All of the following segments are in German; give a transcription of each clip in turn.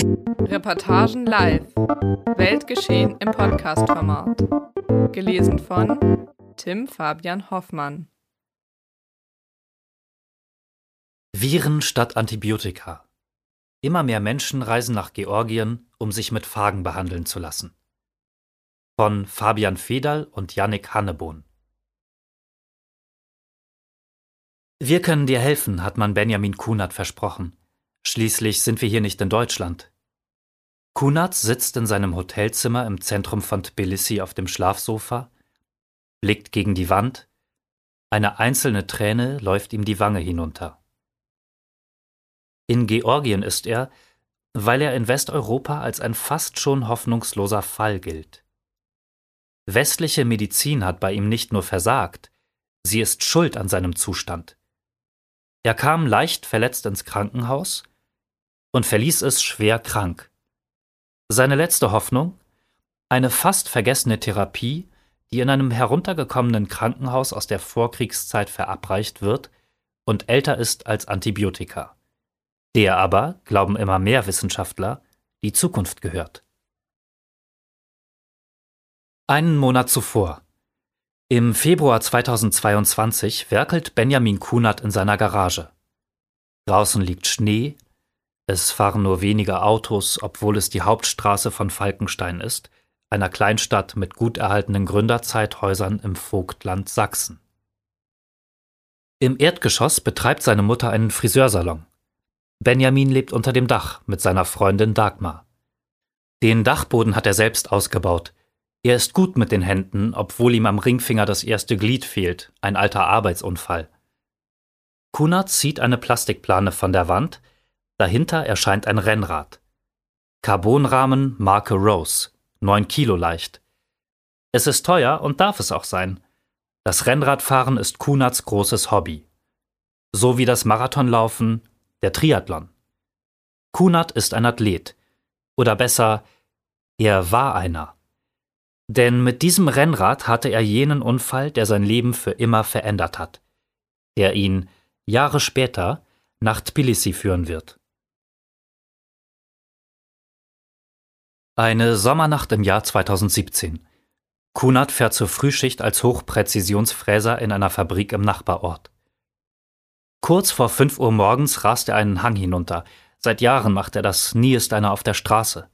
Reportagen live. Weltgeschehen im Podcast-Format. Gelesen von Tim Fabian Hoffmann. Viren statt Antibiotika. Immer mehr Menschen reisen nach Georgien, um sich mit Phagen behandeln zu lassen. Von Fabian Federl und Yannick Hannebohn. Wir können dir helfen, hat man Benjamin Kunert versprochen. Schließlich sind wir hier nicht in Deutschland. Kunert sitzt in seinem Hotelzimmer im Zentrum von Tbilisi auf dem Schlafsofa, blickt gegen die Wand, eine einzelne Träne läuft ihm die Wange hinunter. In Georgien ist er, weil er in Westeuropa als ein fast schon hoffnungsloser Fall gilt. Westliche Medizin hat bei ihm nicht nur versagt, sie ist schuld an seinem Zustand. Er kam leicht verletzt ins Krankenhaus und verließ es schwer krank. Seine letzte Hoffnung? Eine fast vergessene Therapie, die in einem heruntergekommenen Krankenhaus aus der Vorkriegszeit verabreicht wird und älter ist als Antibiotika. Der aber, glauben immer mehr Wissenschaftler, die Zukunft gehört. Einen Monat zuvor, im Februar 2022 werkelt Benjamin Kunert in seiner Garage. Draußen liegt Schnee, es fahren nur wenige Autos, obwohl es die Hauptstraße von Falkenstein ist, einer Kleinstadt mit gut erhaltenen Gründerzeithäusern im Vogtland Sachsen. Im Erdgeschoss betreibt seine Mutter einen Friseursalon. Benjamin lebt unter dem Dach mit seiner Freundin Dagmar. Den Dachboden hat er selbst ausgebaut, er ist gut mit den Händen, obwohl ihm am Ringfinger das erste Glied fehlt, ein alter Arbeitsunfall. Kunert zieht eine Plastikplane von der Wand, dahinter erscheint ein Rennrad. Carbonrahmen Marke Rose, neun Kilo leicht. Es ist teuer und darf es auch sein. Das Rennradfahren ist Kunats großes Hobby. So wie das Marathonlaufen, der Triathlon. Kunat ist ein Athlet. Oder besser, er war einer. Denn mit diesem Rennrad hatte er jenen Unfall, der sein Leben für immer verändert hat, der ihn Jahre später nach Tbilisi führen wird. Eine Sommernacht im Jahr 2017. Kunat fährt zur Frühschicht als Hochpräzisionsfräser in einer Fabrik im Nachbarort. Kurz vor 5 Uhr morgens rast er einen Hang hinunter. Seit Jahren macht er das, nie ist einer auf der Straße.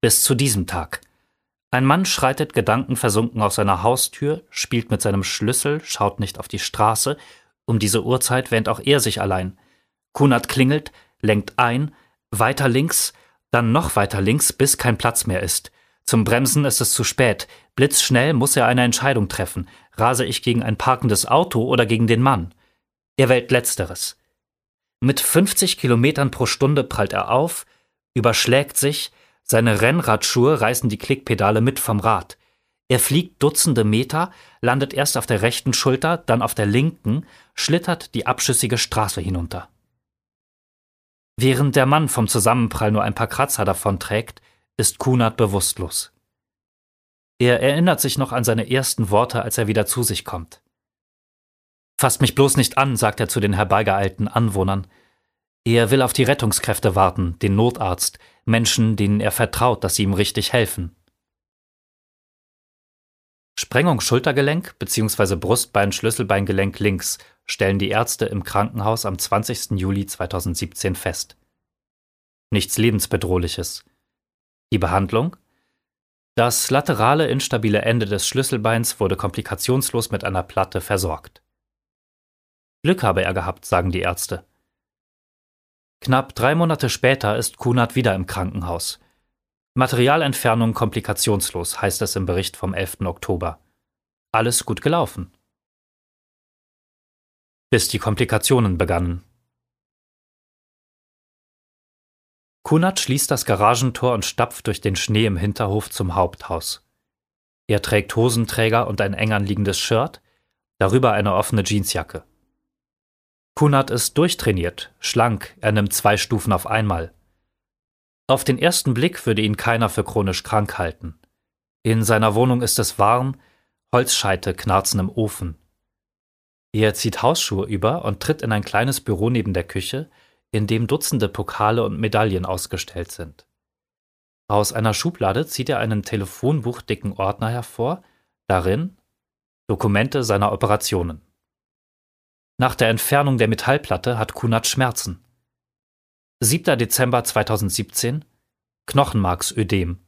Bis zu diesem Tag. Ein Mann schreitet gedankenversunken aus seiner Haustür, spielt mit seinem Schlüssel, schaut nicht auf die Straße. Um diese Uhrzeit wähnt auch er sich allein. Kunert klingelt, lenkt ein, weiter links, dann noch weiter links, bis kein Platz mehr ist. Zum Bremsen ist es zu spät. Blitzschnell muss er eine Entscheidung treffen. Rase ich gegen ein parkendes Auto oder gegen den Mann? Er wählt Letzteres. Mit 50 Kilometern pro Stunde prallt er auf, überschlägt sich, seine Rennradschuhe reißen die Klickpedale mit vom Rad. Er fliegt Dutzende Meter, landet erst auf der rechten Schulter, dann auf der linken, schlittert die abschüssige Straße hinunter. Während der Mann vom Zusammenprall nur ein paar Kratzer davonträgt, ist Kunert bewusstlos. Er erinnert sich noch an seine ersten Worte, als er wieder zu sich kommt. Fasst mich bloß nicht an, sagt er zu den herbeigeeilten Anwohnern. Er will auf die Rettungskräfte warten, den Notarzt, Menschen, denen er vertraut, dass sie ihm richtig helfen. Sprengung Schultergelenk bzw. Brustbein-Schlüsselbeingelenk links stellen die Ärzte im Krankenhaus am 20. Juli 2017 fest. Nichts Lebensbedrohliches. Die Behandlung? Das laterale instabile Ende des Schlüsselbeins wurde komplikationslos mit einer Platte versorgt. Glück habe er gehabt, sagen die Ärzte. Knapp drei Monate später ist Kunert wieder im Krankenhaus. Materialentfernung komplikationslos, heißt es im Bericht vom 11. Oktober. Alles gut gelaufen. Bis die Komplikationen begannen. Kunert schließt das Garagentor und stapft durch den Schnee im Hinterhof zum Haupthaus. Er trägt Hosenträger und ein eng anliegendes Shirt, darüber eine offene Jeansjacke. Kunert ist durchtrainiert, schlank, er nimmt zwei Stufen auf einmal. Auf den ersten Blick würde ihn keiner für chronisch krank halten. In seiner Wohnung ist es warm, Holzscheite knarzen im Ofen. Er zieht Hausschuhe über und tritt in ein kleines Büro neben der Küche, in dem Dutzende Pokale und Medaillen ausgestellt sind. Aus einer Schublade zieht er einen telefonbuchdicken Ordner hervor, darin Dokumente seiner Operationen. Nach der Entfernung der Metallplatte hat Kunert Schmerzen. 7. Dezember 2017 Knochenmarksödem.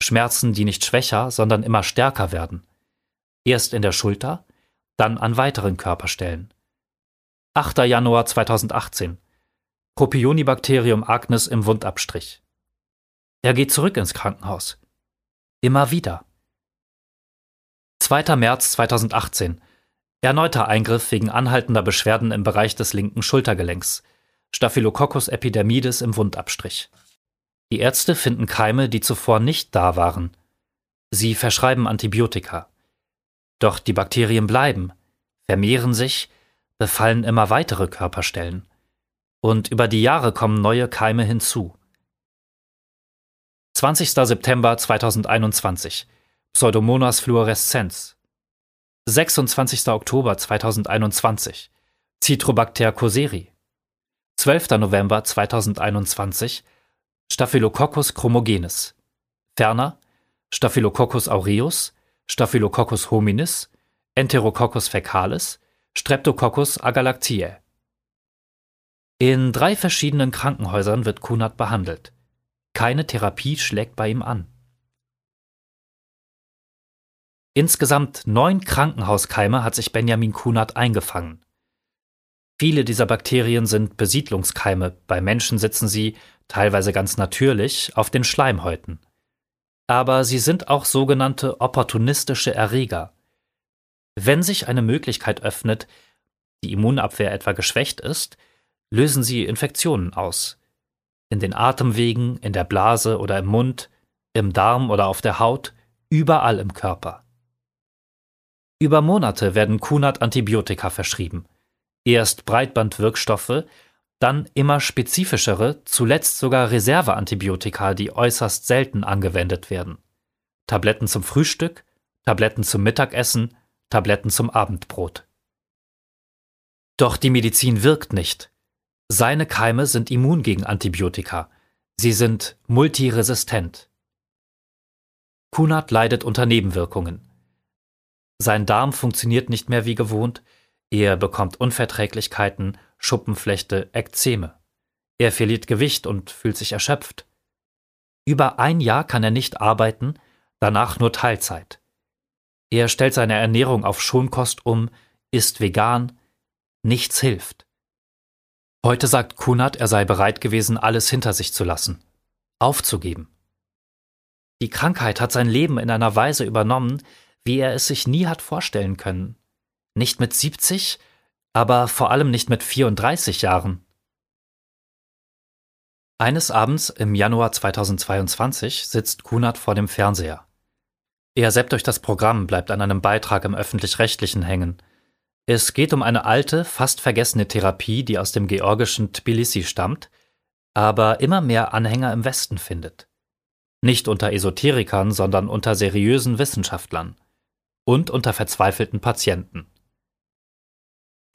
Schmerzen, die nicht schwächer, sondern immer stärker werden. Erst in der Schulter, dann an weiteren Körperstellen. 8. Januar 2018 Propionibacterium agnes im Wundabstrich. Er geht zurück ins Krankenhaus. Immer wieder. 2. März 2018. Erneuter Eingriff wegen anhaltender Beschwerden im Bereich des linken Schultergelenks. Staphylococcus epidermidis im Wundabstrich. Die Ärzte finden Keime, die zuvor nicht da waren. Sie verschreiben Antibiotika. Doch die Bakterien bleiben, vermehren sich, befallen immer weitere Körperstellen. Und über die Jahre kommen neue Keime hinzu. 20. September 2021 Pseudomonas fluorescens 26. Oktober 2021 Citrobacter coseri 12. November 2021 Staphylococcus chromogenes ferner Staphylococcus aureus Staphylococcus hominis Enterococcus fecalis Streptococcus agalactiae In drei verschiedenen Krankenhäusern wird Kunert behandelt keine Therapie schlägt bei ihm an. Insgesamt neun Krankenhauskeime hat sich Benjamin Kunert eingefangen. Viele dieser Bakterien sind Besiedlungskeime, bei Menschen sitzen sie, teilweise ganz natürlich, auf den Schleimhäuten. Aber sie sind auch sogenannte opportunistische Erreger. Wenn sich eine Möglichkeit öffnet, die Immunabwehr etwa geschwächt ist, lösen sie Infektionen aus in den Atemwegen, in der Blase oder im Mund, im Darm oder auf der Haut, überall im Körper. Über Monate werden Kunert Antibiotika verschrieben. Erst Breitbandwirkstoffe, dann immer spezifischere, zuletzt sogar Reserveantibiotika, die äußerst selten angewendet werden. Tabletten zum Frühstück, Tabletten zum Mittagessen, Tabletten zum Abendbrot. Doch die Medizin wirkt nicht. Seine Keime sind immun gegen Antibiotika. Sie sind multiresistent. Kunert leidet unter Nebenwirkungen. Sein Darm funktioniert nicht mehr wie gewohnt, er bekommt Unverträglichkeiten, Schuppenflechte, Ekzeme. Er verliert Gewicht und fühlt sich erschöpft. Über ein Jahr kann er nicht arbeiten, danach nur Teilzeit. Er stellt seine Ernährung auf Schonkost um, isst vegan, nichts hilft. Heute sagt Kunert, er sei bereit gewesen, alles hinter sich zu lassen, aufzugeben. Die Krankheit hat sein Leben in einer Weise übernommen, wie er es sich nie hat vorstellen können. Nicht mit 70, aber vor allem nicht mit 34 Jahren. Eines Abends im Januar 2022 sitzt Kunert vor dem Fernseher. Er seppt durch das Programm, bleibt an einem Beitrag im öffentlich-rechtlichen hängen – es geht um eine alte, fast vergessene Therapie, die aus dem georgischen Tbilisi stammt, aber immer mehr Anhänger im Westen findet. Nicht unter Esoterikern, sondern unter seriösen Wissenschaftlern und unter verzweifelten Patienten.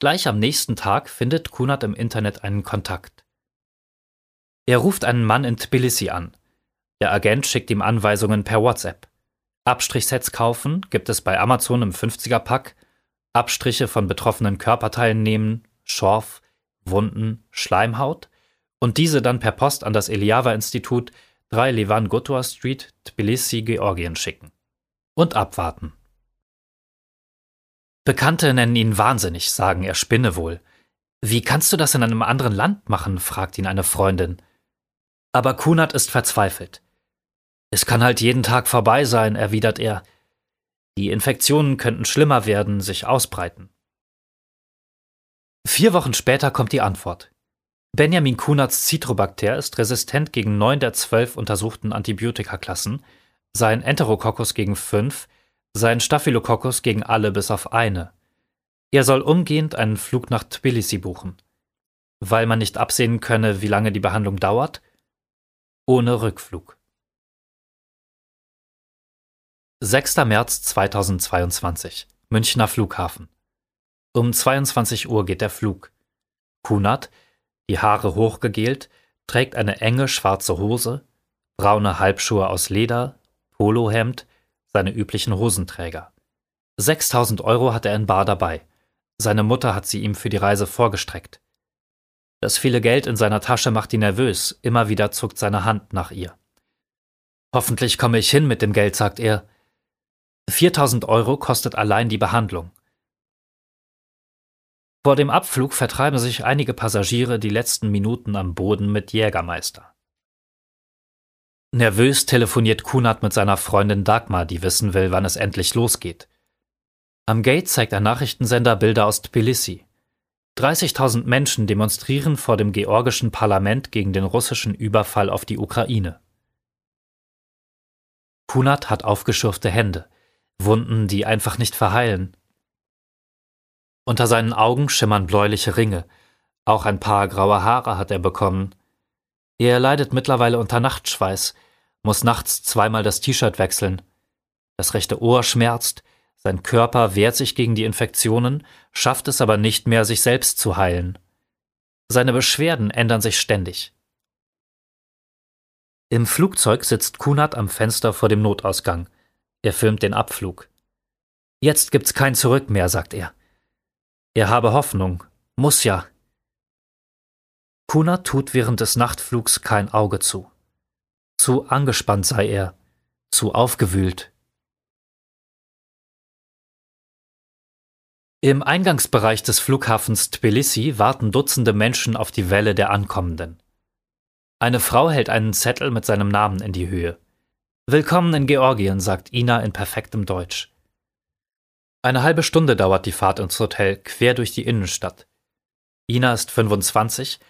Gleich am nächsten Tag findet Kunat im Internet einen Kontakt. Er ruft einen Mann in Tbilisi an. Der Agent schickt ihm Anweisungen per WhatsApp. Abstrichsets kaufen gibt es bei Amazon im 50er-Pack Abstriche von betroffenen Körperteilen nehmen, Schorf, Wunden, Schleimhaut und diese dann per Post an das Eliava-Institut 3 Levan Gotua Street, Tbilisi, Georgien schicken. Und abwarten. Bekannte nennen ihn wahnsinnig, sagen, er spinne wohl. Wie kannst du das in einem anderen Land machen? fragt ihn eine Freundin. Aber Kunert ist verzweifelt. Es kann halt jeden Tag vorbei sein, erwidert er. Die Infektionen könnten schlimmer werden, sich ausbreiten. Vier Wochen später kommt die Antwort. Benjamin Kunerts Citrobacter ist resistent gegen neun der zwölf untersuchten Antibiotikaklassen, sein Enterococcus gegen fünf, sein Staphylococcus gegen alle bis auf eine. Er soll umgehend einen Flug nach Tbilisi buchen. Weil man nicht absehen könne, wie lange die Behandlung dauert, ohne Rückflug. 6. März 2022 Münchner Flughafen. Um 22 Uhr geht der Flug. Kunert, die Haare hochgegelt, trägt eine enge schwarze Hose, braune Halbschuhe aus Leder, Polohemd, seine üblichen Hosenträger. 6000 Euro hat er in Bar dabei. Seine Mutter hat sie ihm für die Reise vorgestreckt. Das viele Geld in seiner Tasche macht ihn nervös, immer wieder zuckt seine Hand nach ihr. Hoffentlich komme ich hin mit dem Geld, sagt er. 4000 Euro kostet allein die Behandlung. Vor dem Abflug vertreiben sich einige Passagiere die letzten Minuten am Boden mit Jägermeister. Nervös telefoniert Kunert mit seiner Freundin Dagmar, die wissen will, wann es endlich losgeht. Am Gate zeigt ein Nachrichtensender Bilder aus Tbilisi. 30.000 Menschen demonstrieren vor dem georgischen Parlament gegen den russischen Überfall auf die Ukraine. Kunat hat aufgeschürfte Hände, Wunden, die einfach nicht verheilen. Unter seinen Augen schimmern bläuliche Ringe, auch ein paar graue Haare hat er bekommen. Er leidet mittlerweile unter Nachtschweiß, muss nachts zweimal das T-Shirt wechseln. Das rechte Ohr schmerzt, sein Körper wehrt sich gegen die Infektionen, schafft es aber nicht mehr, sich selbst zu heilen. Seine Beschwerden ändern sich ständig. Im Flugzeug sitzt Kunat am Fenster vor dem Notausgang. Er filmt den Abflug. Jetzt gibt's kein Zurück mehr, sagt er. Er habe Hoffnung. Muss ja. Kunat tut während des Nachtflugs kein Auge zu. Zu angespannt sei er, zu aufgewühlt. Im Eingangsbereich des Flughafens Tbilisi warten Dutzende Menschen auf die Welle der Ankommenden. Eine Frau hält einen Zettel mit seinem Namen in die Höhe. Willkommen in Georgien, sagt Ina in perfektem Deutsch. Eine halbe Stunde dauert die Fahrt ins Hotel, quer durch die Innenstadt. Ina ist 25,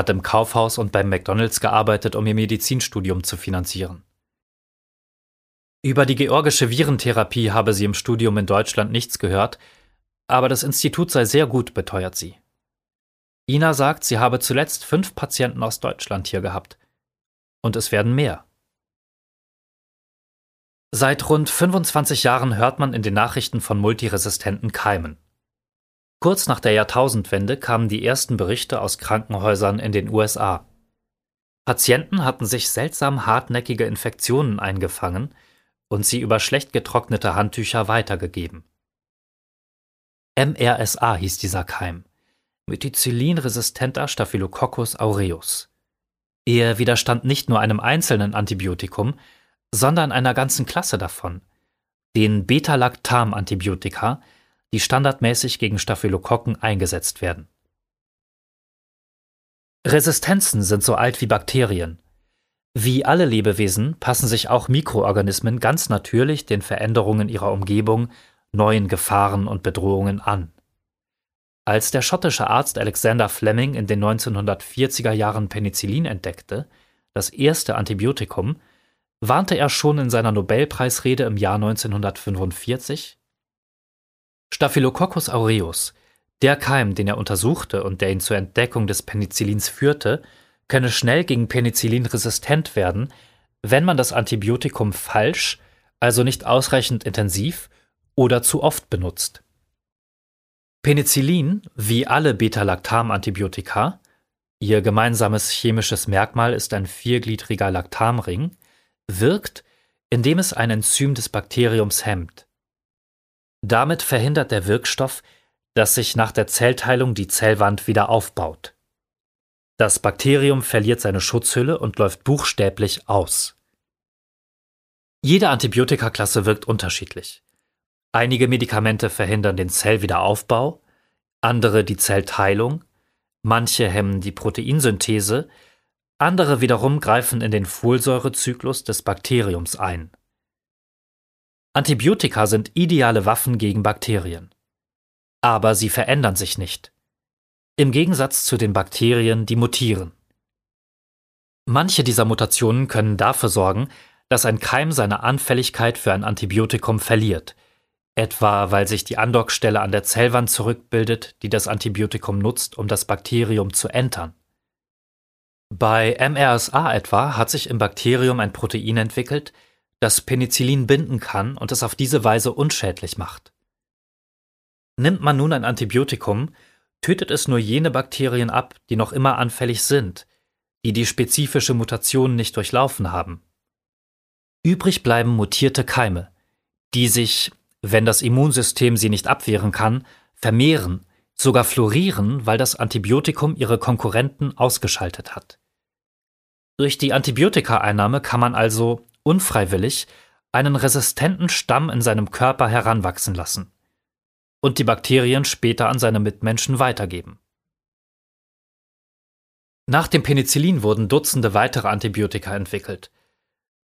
hat im Kaufhaus und beim McDonalds gearbeitet, um ihr Medizinstudium zu finanzieren. Über die georgische Virentherapie habe sie im Studium in Deutschland nichts gehört, aber das Institut sei sehr gut, beteuert sie. Ina sagt, sie habe zuletzt fünf Patienten aus Deutschland hier gehabt. Und es werden mehr. Seit rund 25 Jahren hört man in den Nachrichten von multiresistenten Keimen. Kurz nach der Jahrtausendwende kamen die ersten Berichte aus Krankenhäusern in den USA. Patienten hatten sich seltsam hartnäckige Infektionen eingefangen und sie über schlecht getrocknete Handtücher weitergegeben. MRSA hieß dieser Keim. Methicillin-resistenter Staphylococcus aureus. Er widerstand nicht nur einem einzelnen Antibiotikum, sondern einer ganzen Klasse davon, den Beta-Lactam-Antibiotika, die standardmäßig gegen Staphylokokken eingesetzt werden. Resistenzen sind so alt wie Bakterien. Wie alle Lebewesen passen sich auch Mikroorganismen ganz natürlich den Veränderungen ihrer Umgebung neuen Gefahren und Bedrohungen an. Als der schottische Arzt Alexander Fleming in den 1940er Jahren Penicillin entdeckte, das erste Antibiotikum, warnte er schon in seiner Nobelpreisrede im Jahr 1945 Staphylococcus aureus, der Keim, den er untersuchte und der ihn zur Entdeckung des Penicillins führte, könne schnell gegen Penicillin resistent werden, wenn man das Antibiotikum falsch, also nicht ausreichend intensiv oder zu oft benutzt. Penicillin, wie alle Beta-Lactam-Antibiotika, ihr gemeinsames chemisches Merkmal ist ein viergliedriger Lactamring, wirkt, indem es ein Enzym des Bakteriums hemmt. Damit verhindert der Wirkstoff, dass sich nach der Zellteilung die Zellwand wieder aufbaut. Das Bakterium verliert seine Schutzhülle und läuft buchstäblich aus. Jede Antibiotikaklasse wirkt unterschiedlich. Einige Medikamente verhindern den Zellwiederaufbau, andere die Zellteilung, manche hemmen die Proteinsynthese, andere wiederum greifen in den Folsäurezyklus des Bakteriums ein. Antibiotika sind ideale Waffen gegen Bakterien. Aber sie verändern sich nicht. Im Gegensatz zu den Bakterien, die mutieren. Manche dieser Mutationen können dafür sorgen, dass ein Keim seine Anfälligkeit für ein Antibiotikum verliert – etwa weil sich die Andockstelle an der Zellwand zurückbildet, die das Antibiotikum nutzt, um das Bakterium zu entern. Bei MRSA etwa hat sich im Bakterium ein Protein entwickelt, das Penicillin binden kann und es auf diese Weise unschädlich macht. Nimmt man nun ein Antibiotikum, tötet es nur jene Bakterien ab, die noch immer anfällig sind, die die spezifische Mutation nicht durchlaufen haben. Übrig bleiben mutierte Keime, die sich, wenn das Immunsystem sie nicht abwehren kann, vermehren, sogar florieren, weil das Antibiotikum ihre Konkurrenten ausgeschaltet hat. Durch die Antibiotikaeinnahme kann man also unfreiwillig einen resistenten Stamm in seinem Körper heranwachsen lassen und die Bakterien später an seine Mitmenschen weitergeben. Nach dem Penicillin wurden Dutzende weitere Antibiotika entwickelt.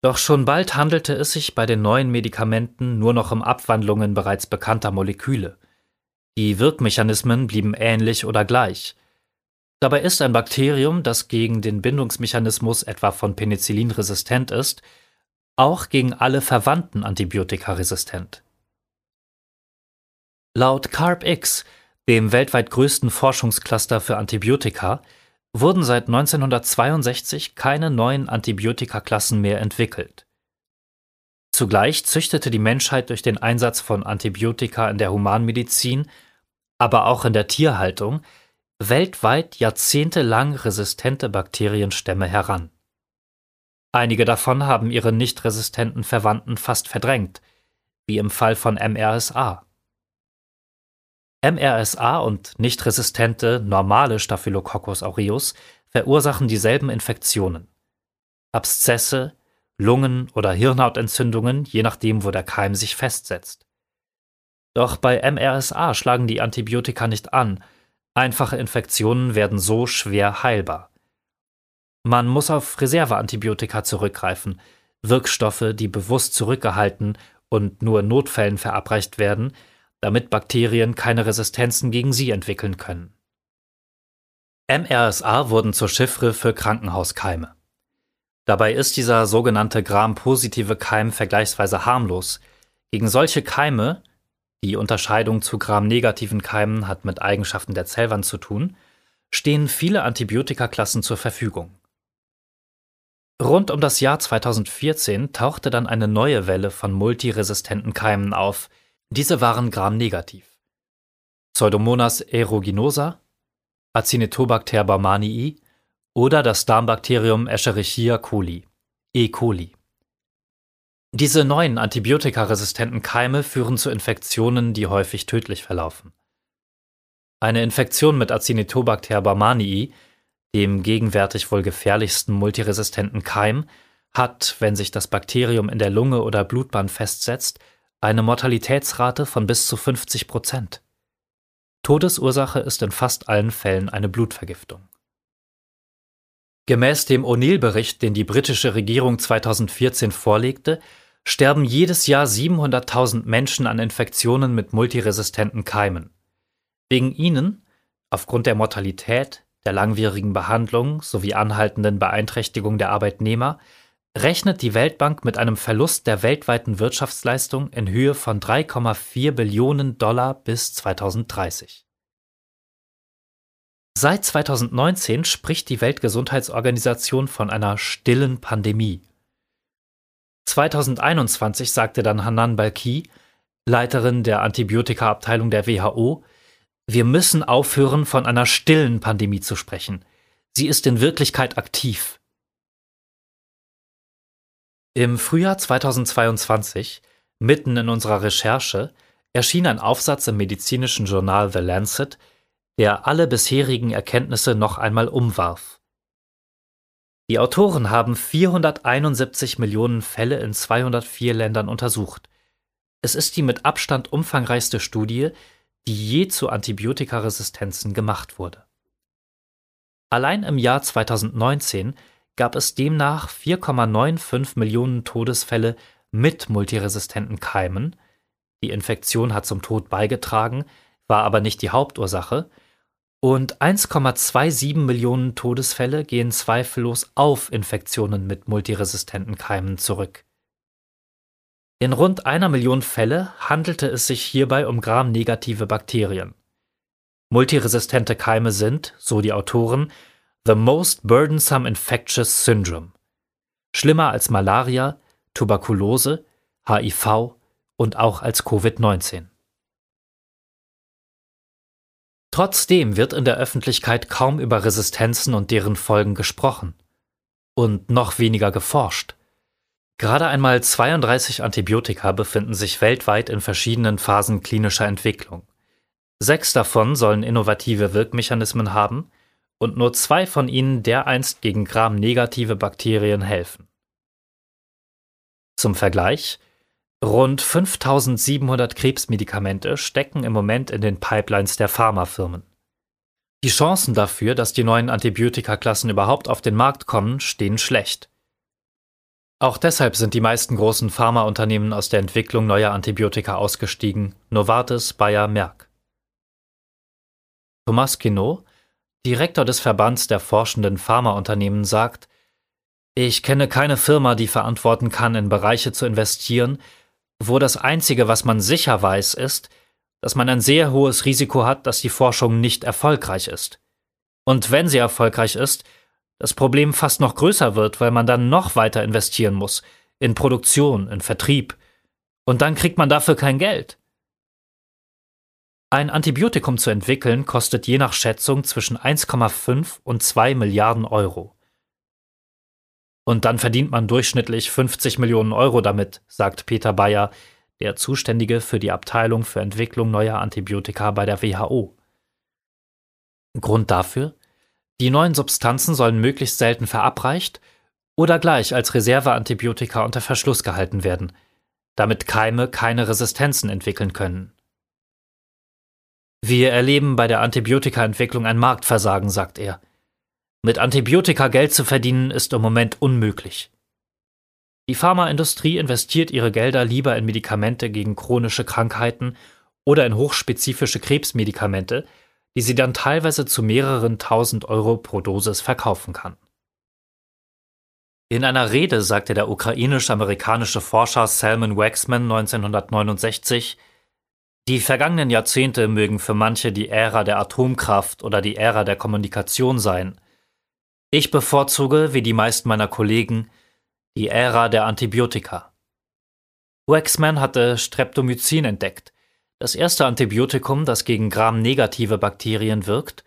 Doch schon bald handelte es sich bei den neuen Medikamenten nur noch um Abwandlungen bereits bekannter Moleküle. Die Wirkmechanismen blieben ähnlich oder gleich. Dabei ist ein Bakterium, das gegen den Bindungsmechanismus etwa von Penicillin resistent ist, auch gegen alle verwandten Antibiotika resistent. Laut CARB-X, dem weltweit größten Forschungscluster für Antibiotika, wurden seit 1962 keine neuen Antibiotikaklassen mehr entwickelt. Zugleich züchtete die Menschheit durch den Einsatz von Antibiotika in der Humanmedizin, aber auch in der Tierhaltung, weltweit jahrzehntelang resistente Bakterienstämme heran. Einige davon haben ihre nicht resistenten Verwandten fast verdrängt, wie im Fall von MRSA. MRSA und nicht resistente normale Staphylococcus aureus verursachen dieselben Infektionen. Abszesse, Lungen- oder Hirnhautentzündungen, je nachdem, wo der Keim sich festsetzt. Doch bei MRSA schlagen die Antibiotika nicht an, einfache Infektionen werden so schwer heilbar. Man muss auf Reserveantibiotika zurückgreifen, Wirkstoffe, die bewusst zurückgehalten und nur in Notfällen verabreicht werden, damit Bakterien keine Resistenzen gegen sie entwickeln können. MRSA wurden zur Chiffre für Krankenhauskeime. Dabei ist dieser sogenannte Gram-positive Keim vergleichsweise harmlos. Gegen solche Keime, die Unterscheidung zu Gram-negativen Keimen hat mit Eigenschaften der Zellwand zu tun, stehen viele Antibiotikaklassen zur Verfügung. Rund um das Jahr 2014 tauchte dann eine neue Welle von multiresistenten Keimen auf. Diese waren Gram-negativ. Pseudomonas aeruginosa, Acinetobacter baumannii oder das Darmbakterium Escherichia coli, E. coli. Diese neuen antibiotikaresistenten Keime führen zu Infektionen, die häufig tödlich verlaufen. Eine Infektion mit Acinetobacter baumannii dem gegenwärtig wohl gefährlichsten multiresistenten Keim, hat, wenn sich das Bakterium in der Lunge oder Blutbahn festsetzt, eine Mortalitätsrate von bis zu 50 Prozent. Todesursache ist in fast allen Fällen eine Blutvergiftung. Gemäß dem O'Neill-Bericht, den die britische Regierung 2014 vorlegte, sterben jedes Jahr 700.000 Menschen an Infektionen mit multiresistenten Keimen. Wegen ihnen, aufgrund der Mortalität, der langwierigen Behandlung sowie anhaltenden Beeinträchtigung der Arbeitnehmer rechnet die Weltbank mit einem Verlust der weltweiten Wirtschaftsleistung in Höhe von 3,4 Billionen Dollar bis 2030. Seit 2019 spricht die Weltgesundheitsorganisation von einer stillen Pandemie. 2021 sagte dann Hanan Balki, Leiterin der Antibiotikaabteilung der WHO, wir müssen aufhören, von einer stillen Pandemie zu sprechen. Sie ist in Wirklichkeit aktiv. Im Frühjahr 2022, mitten in unserer Recherche, erschien ein Aufsatz im medizinischen Journal The Lancet, der alle bisherigen Erkenntnisse noch einmal umwarf. Die Autoren haben 471 Millionen Fälle in 204 Ländern untersucht. Es ist die mit Abstand umfangreichste Studie, die je zu Antibiotikaresistenzen gemacht wurde. Allein im Jahr 2019 gab es demnach 4,95 Millionen Todesfälle mit multiresistenten Keimen. Die Infektion hat zum Tod beigetragen, war aber nicht die Hauptursache. Und 1,27 Millionen Todesfälle gehen zweifellos auf Infektionen mit multiresistenten Keimen zurück. In rund einer Million Fälle handelte es sich hierbei um gramnegative Bakterien. Multiresistente Keime sind, so die Autoren, the most burdensome infectious syndrome. Schlimmer als Malaria, Tuberkulose, HIV und auch als Covid-19. Trotzdem wird in der Öffentlichkeit kaum über Resistenzen und deren Folgen gesprochen. Und noch weniger geforscht. Gerade einmal 32 Antibiotika befinden sich weltweit in verschiedenen Phasen klinischer Entwicklung. Sechs davon sollen innovative Wirkmechanismen haben und nur zwei von ihnen dereinst gegen Gram-negative Bakterien helfen. Zum Vergleich, rund 5700 Krebsmedikamente stecken im Moment in den Pipelines der Pharmafirmen. Die Chancen dafür, dass die neuen Antibiotikaklassen überhaupt auf den Markt kommen, stehen schlecht. Auch deshalb sind die meisten großen Pharmaunternehmen aus der Entwicklung neuer Antibiotika ausgestiegen, Novartis, Bayer, Merck. Thomas Quinault, Direktor des Verbands der forschenden Pharmaunternehmen, sagt, ich kenne keine Firma, die verantworten kann, in Bereiche zu investieren, wo das Einzige, was man sicher weiß, ist, dass man ein sehr hohes Risiko hat, dass die Forschung nicht erfolgreich ist. Und wenn sie erfolgreich ist, das Problem fast noch größer wird, weil man dann noch weiter investieren muss, in Produktion, in Vertrieb, und dann kriegt man dafür kein Geld. Ein Antibiotikum zu entwickeln kostet je nach Schätzung zwischen 1,5 und 2 Milliarden Euro. Und dann verdient man durchschnittlich 50 Millionen Euro damit, sagt Peter Bayer, der Zuständige für die Abteilung für Entwicklung neuer Antibiotika bei der WHO. Grund dafür? Die neuen Substanzen sollen möglichst selten verabreicht oder gleich als Reserveantibiotika unter Verschluss gehalten werden, damit Keime keine Resistenzen entwickeln können. Wir erleben bei der Antibiotikaentwicklung ein Marktversagen, sagt er. Mit Antibiotika Geld zu verdienen ist im Moment unmöglich. Die Pharmaindustrie investiert ihre Gelder lieber in Medikamente gegen chronische Krankheiten oder in hochspezifische Krebsmedikamente, die sie dann teilweise zu mehreren tausend Euro pro Dosis verkaufen kann. In einer Rede sagte der ukrainisch-amerikanische Forscher Salman Waxman 1969, die vergangenen Jahrzehnte mögen für manche die Ära der Atomkraft oder die Ära der Kommunikation sein. Ich bevorzuge, wie die meisten meiner Kollegen, die Ära der Antibiotika. Waxman hatte Streptomycin entdeckt, das erste Antibiotikum, das gegen Gram-negative Bakterien wirkt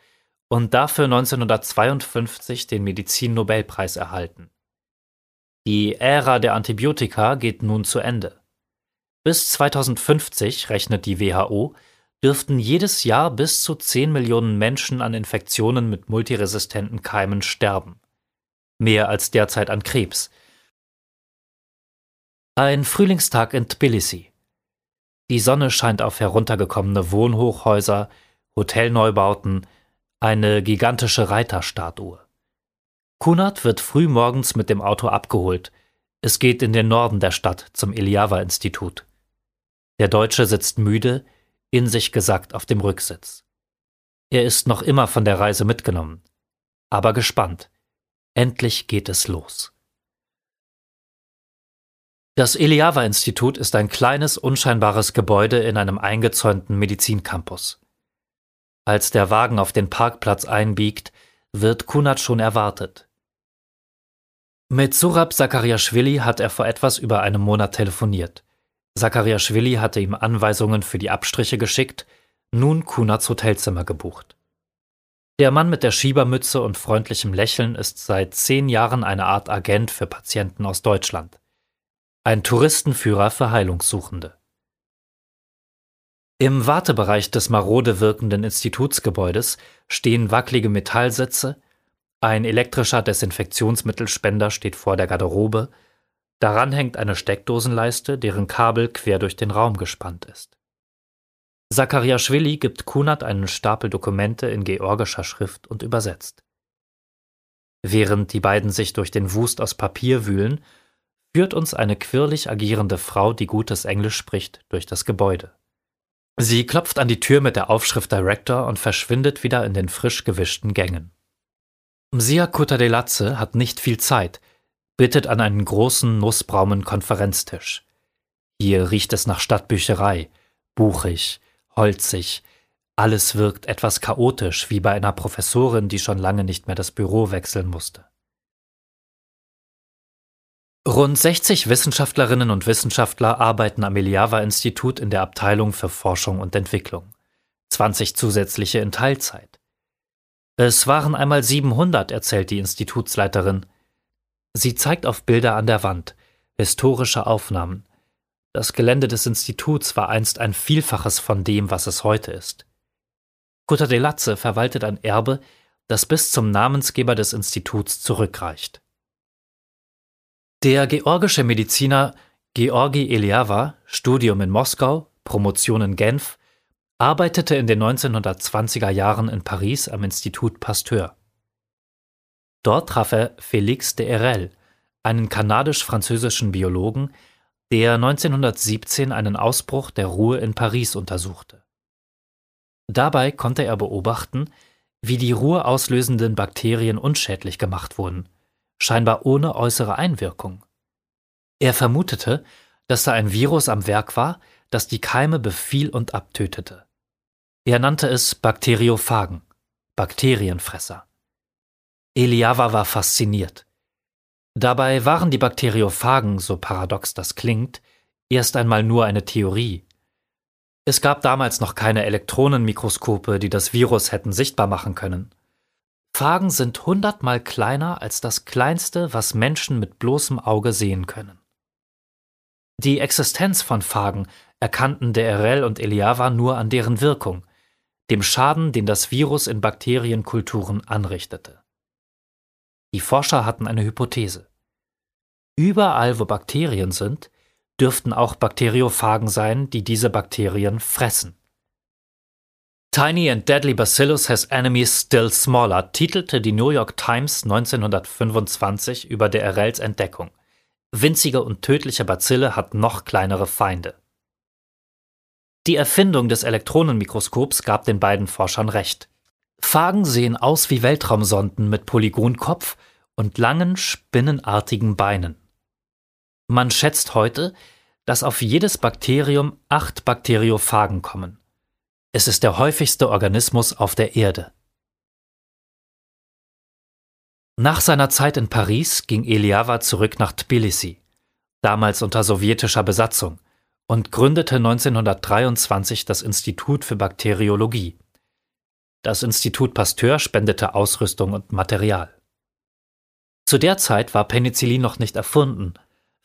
und dafür 1952 den Medizin-Nobelpreis erhalten. Die Ära der Antibiotika geht nun zu Ende. Bis 2050, rechnet die WHO, dürften jedes Jahr bis zu 10 Millionen Menschen an Infektionen mit multiresistenten Keimen sterben. Mehr als derzeit an Krebs. Ein Frühlingstag in Tbilisi. Die Sonne scheint auf heruntergekommene Wohnhochhäuser, Hotelneubauten, eine gigantische Reiterstatue. Kunert wird früh morgens mit dem Auto abgeholt. Es geht in den Norden der Stadt zum Eliava-Institut. Der Deutsche sitzt müde, in sich gesackt auf dem Rücksitz. Er ist noch immer von der Reise mitgenommen, aber gespannt. Endlich geht es los. Das Eliava-Institut ist ein kleines, unscheinbares Gebäude in einem eingezäunten Medizincampus. Als der Wagen auf den Parkplatz einbiegt, wird Kunat schon erwartet. Mit Surab Sakariaschwili hat er vor etwas über einem Monat telefoniert. Sakariaschwili hatte ihm Anweisungen für die Abstriche geschickt, nun Kunats Hotelzimmer gebucht. Der Mann mit der Schiebermütze und freundlichem Lächeln ist seit zehn Jahren eine Art Agent für Patienten aus Deutschland ein Touristenführer für Heilungssuchende. Im Wartebereich des marode wirkenden Institutsgebäudes stehen wackelige Metallsitze, ein elektrischer Desinfektionsmittelspender steht vor der Garderobe, daran hängt eine Steckdosenleiste, deren Kabel quer durch den Raum gespannt ist. Zakariaschwili gibt Kunat einen Stapel Dokumente in georgischer Schrift und übersetzt. Während die beiden sich durch den Wust aus Papier wühlen, führt uns eine quirlig agierende Frau, die gutes Englisch spricht, durch das Gebäude. Sie klopft an die Tür mit der Aufschrift Director und verschwindet wieder in den frisch gewischten Gängen. Msia Kutadelatze hat nicht viel Zeit, bittet an einen großen, nussbraunen Konferenztisch. Hier riecht es nach Stadtbücherei, buchig, holzig, alles wirkt etwas chaotisch, wie bei einer Professorin, die schon lange nicht mehr das Büro wechseln musste. Rund 60 Wissenschaftlerinnen und Wissenschaftler arbeiten am Eliava-Institut in der Abteilung für Forschung und Entwicklung. 20 zusätzliche in Teilzeit. Es waren einmal 700, erzählt die Institutsleiterin. Sie zeigt auf Bilder an der Wand, historische Aufnahmen. Das Gelände des Instituts war einst ein Vielfaches von dem, was es heute ist. Kutter de Latze verwaltet ein Erbe, das bis zum Namensgeber des Instituts zurückreicht. Der georgische Mediziner Georgi Eliava, Studium in Moskau, Promotion in Genf, arbeitete in den 1920er Jahren in Paris am Institut Pasteur. Dort traf er Félix de Herelle, einen kanadisch-französischen Biologen, der 1917 einen Ausbruch der Ruhe in Paris untersuchte. Dabei konnte er beobachten, wie die Ruhe auslösenden Bakterien unschädlich gemacht wurden, scheinbar ohne äußere Einwirkung. Er vermutete, dass da ein Virus am Werk war, das die Keime befiel und abtötete. Er nannte es Bakteriophagen, Bakterienfresser. Eliava war fasziniert. Dabei waren die Bakteriophagen, so paradox das klingt, erst einmal nur eine Theorie. Es gab damals noch keine Elektronenmikroskope, die das Virus hätten sichtbar machen können. Phagen sind hundertmal kleiner als das kleinste, was Menschen mit bloßem Auge sehen können. Die Existenz von Phagen erkannten DRL und Eliava nur an deren Wirkung, dem Schaden, den das Virus in Bakterienkulturen anrichtete. Die Forscher hatten eine Hypothese. Überall, wo Bakterien sind, dürften auch Bakteriophagen sein, die diese Bakterien fressen. Tiny and Deadly Bacillus has enemies still smaller, titelte die New York Times 1925 über der Erels Entdeckung. Winzige und tödliche Bazille hat noch kleinere Feinde. Die Erfindung des Elektronenmikroskops gab den beiden Forschern recht. Phagen sehen aus wie Weltraumsonden mit Polygonkopf und langen, spinnenartigen Beinen. Man schätzt heute, dass auf jedes Bakterium acht Bakteriophagen kommen. Es ist der häufigste Organismus auf der Erde. Nach seiner Zeit in Paris ging Eliava zurück nach Tbilisi, damals unter sowjetischer Besatzung, und gründete 1923 das Institut für Bakteriologie. Das Institut Pasteur spendete Ausrüstung und Material. Zu der Zeit war Penicillin noch nicht erfunden.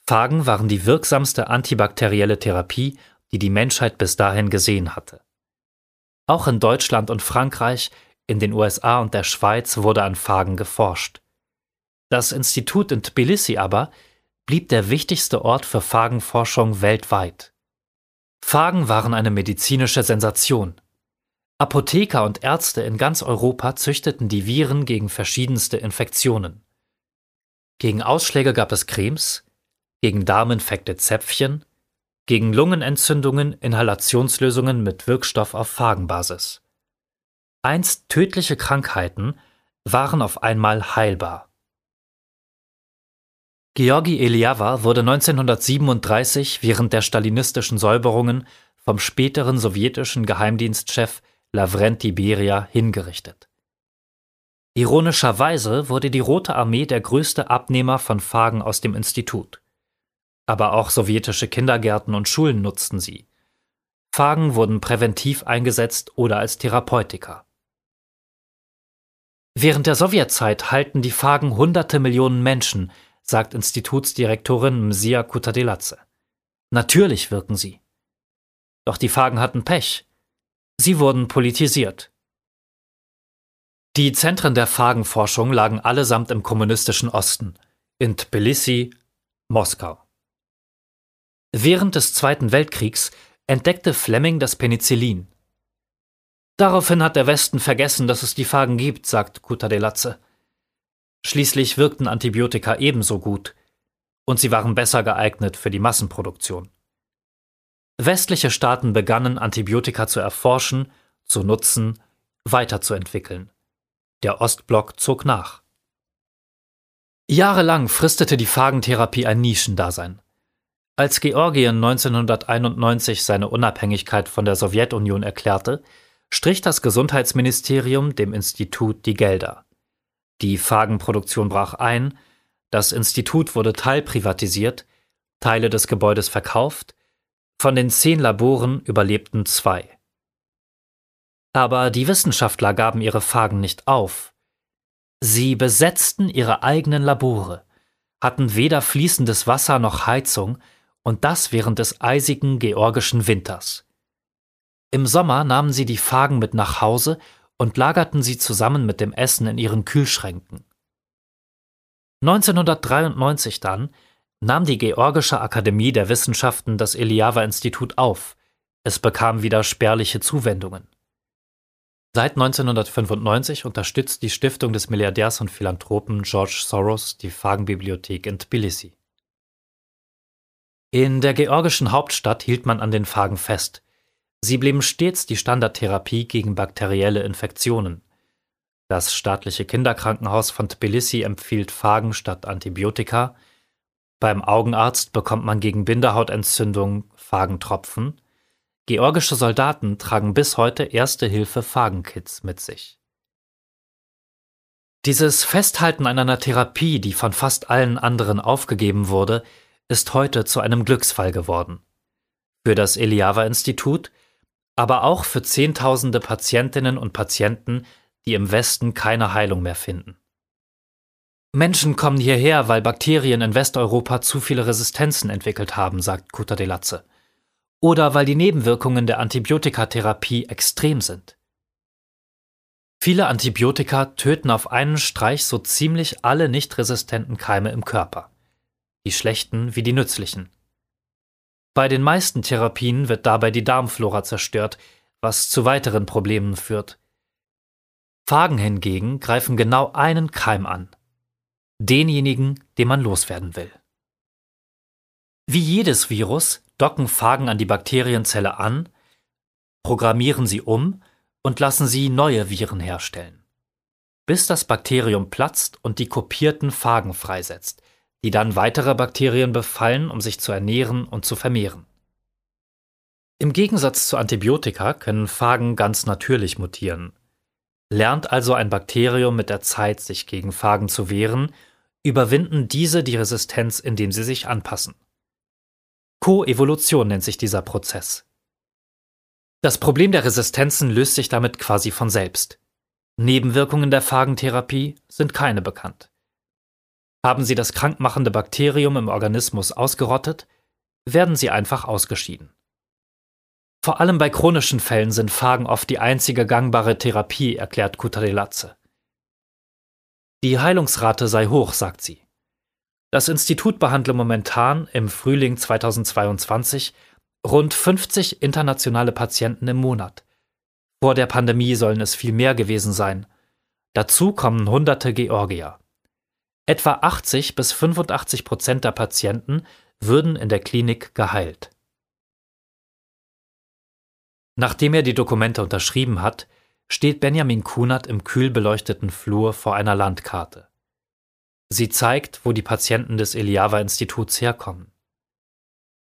Phagen waren die wirksamste antibakterielle Therapie, die die Menschheit bis dahin gesehen hatte. Auch in Deutschland und Frankreich, in den USA und der Schweiz wurde an Phagen geforscht. Das Institut in Tbilisi aber blieb der wichtigste Ort für Phagenforschung weltweit. Phagen waren eine medizinische Sensation. Apotheker und Ärzte in ganz Europa züchteten die Viren gegen verschiedenste Infektionen. Gegen Ausschläge gab es Cremes, gegen Darminfekte Zäpfchen, gegen Lungenentzündungen Inhalationslösungen mit Wirkstoff auf Phagenbasis. Einst tödliche Krankheiten waren auf einmal heilbar. Georgi Eliava wurde 1937 während der stalinistischen Säuberungen vom späteren sowjetischen Geheimdienstchef Lavrenti Beria hingerichtet. Ironischerweise wurde die Rote Armee der größte Abnehmer von Phagen aus dem Institut. Aber auch sowjetische Kindergärten und Schulen nutzten sie. Phagen wurden präventiv eingesetzt oder als Therapeutika. Während der Sowjetzeit halten die Phagen hunderte Millionen Menschen, sagt Institutsdirektorin Msia Kutadelatze. Natürlich wirken sie. Doch die Phagen hatten Pech. Sie wurden politisiert. Die Zentren der Phagenforschung lagen allesamt im kommunistischen Osten, in Tbilisi, Moskau. Während des Zweiten Weltkriegs entdeckte Fleming das Penicillin. Daraufhin hat der Westen vergessen, dass es die Phagen gibt, sagt Kutadelatze. Schließlich wirkten Antibiotika ebenso gut, und sie waren besser geeignet für die Massenproduktion. Westliche Staaten begannen Antibiotika zu erforschen, zu nutzen, weiterzuentwickeln. Der Ostblock zog nach. Jahrelang fristete die Phagentherapie ein Nischendasein. Als Georgien 1991 seine Unabhängigkeit von der Sowjetunion erklärte, strich das Gesundheitsministerium dem Institut die Gelder. Die Phagenproduktion brach ein, das Institut wurde teilprivatisiert, Teile des Gebäudes verkauft, von den zehn Laboren überlebten zwei. Aber die Wissenschaftler gaben ihre Phagen nicht auf. Sie besetzten ihre eigenen Labore, hatten weder fließendes Wasser noch Heizung, und das während des eisigen georgischen Winters. Im Sommer nahmen sie die Fagen mit nach Hause und lagerten sie zusammen mit dem Essen in ihren Kühlschränken. 1993 dann nahm die Georgische Akademie der Wissenschaften das Eliava-Institut auf. Es bekam wieder spärliche Zuwendungen. Seit 1995 unterstützt die Stiftung des Milliardärs und Philanthropen George Soros die Fagenbibliothek in Tbilisi. In der georgischen Hauptstadt hielt man an den Phagen fest. Sie blieben stets die Standardtherapie gegen bakterielle Infektionen. Das staatliche Kinderkrankenhaus von Tbilisi empfiehlt Phagen statt Antibiotika. Beim Augenarzt bekommt man gegen Bindehautentzündung Phagentropfen. Georgische Soldaten tragen bis heute Erste-Hilfe-Phagenkits mit sich. Dieses Festhalten an einer Therapie, die von fast allen anderen aufgegeben wurde, ist heute zu einem Glücksfall geworden. Für das Eliava-Institut, aber auch für Zehntausende Patientinnen und Patienten, die im Westen keine Heilung mehr finden. Menschen kommen hierher, weil Bakterien in Westeuropa zu viele Resistenzen entwickelt haben, sagt Kuta de Latze. Oder weil die Nebenwirkungen der Antibiotikatherapie extrem sind. Viele Antibiotika töten auf einen Streich so ziemlich alle nicht resistenten Keime im Körper die schlechten wie die nützlichen. Bei den meisten Therapien wird dabei die Darmflora zerstört, was zu weiteren Problemen führt. Phagen hingegen greifen genau einen Keim an. Denjenigen, den man loswerden will. Wie jedes Virus docken Phagen an die Bakterienzelle an, programmieren sie um und lassen sie neue Viren herstellen. Bis das Bakterium platzt und die kopierten Phagen freisetzt, die dann weitere Bakterien befallen, um sich zu ernähren und zu vermehren. Im Gegensatz zu Antibiotika können Phagen ganz natürlich mutieren. Lernt also ein Bakterium mit der Zeit, sich gegen Phagen zu wehren, überwinden diese die Resistenz, indem sie sich anpassen. Koevolution nennt sich dieser Prozess. Das Problem der Resistenzen löst sich damit quasi von selbst. Nebenwirkungen der Phagentherapie sind keine bekannt. Haben sie das krankmachende Bakterium im Organismus ausgerottet, werden sie einfach ausgeschieden. Vor allem bei chronischen Fällen sind Phagen oft die einzige gangbare Therapie, erklärt Kutarelatze. Die Heilungsrate sei hoch, sagt sie. Das Institut behandle momentan im Frühling 2022 rund 50 internationale Patienten im Monat. Vor der Pandemie sollen es viel mehr gewesen sein. Dazu kommen hunderte Georgier. Etwa 80 bis 85 Prozent der Patienten würden in der Klinik geheilt. Nachdem er die Dokumente unterschrieben hat, steht Benjamin Kunert im kühl beleuchteten Flur vor einer Landkarte. Sie zeigt, wo die Patienten des Eliava-Instituts herkommen.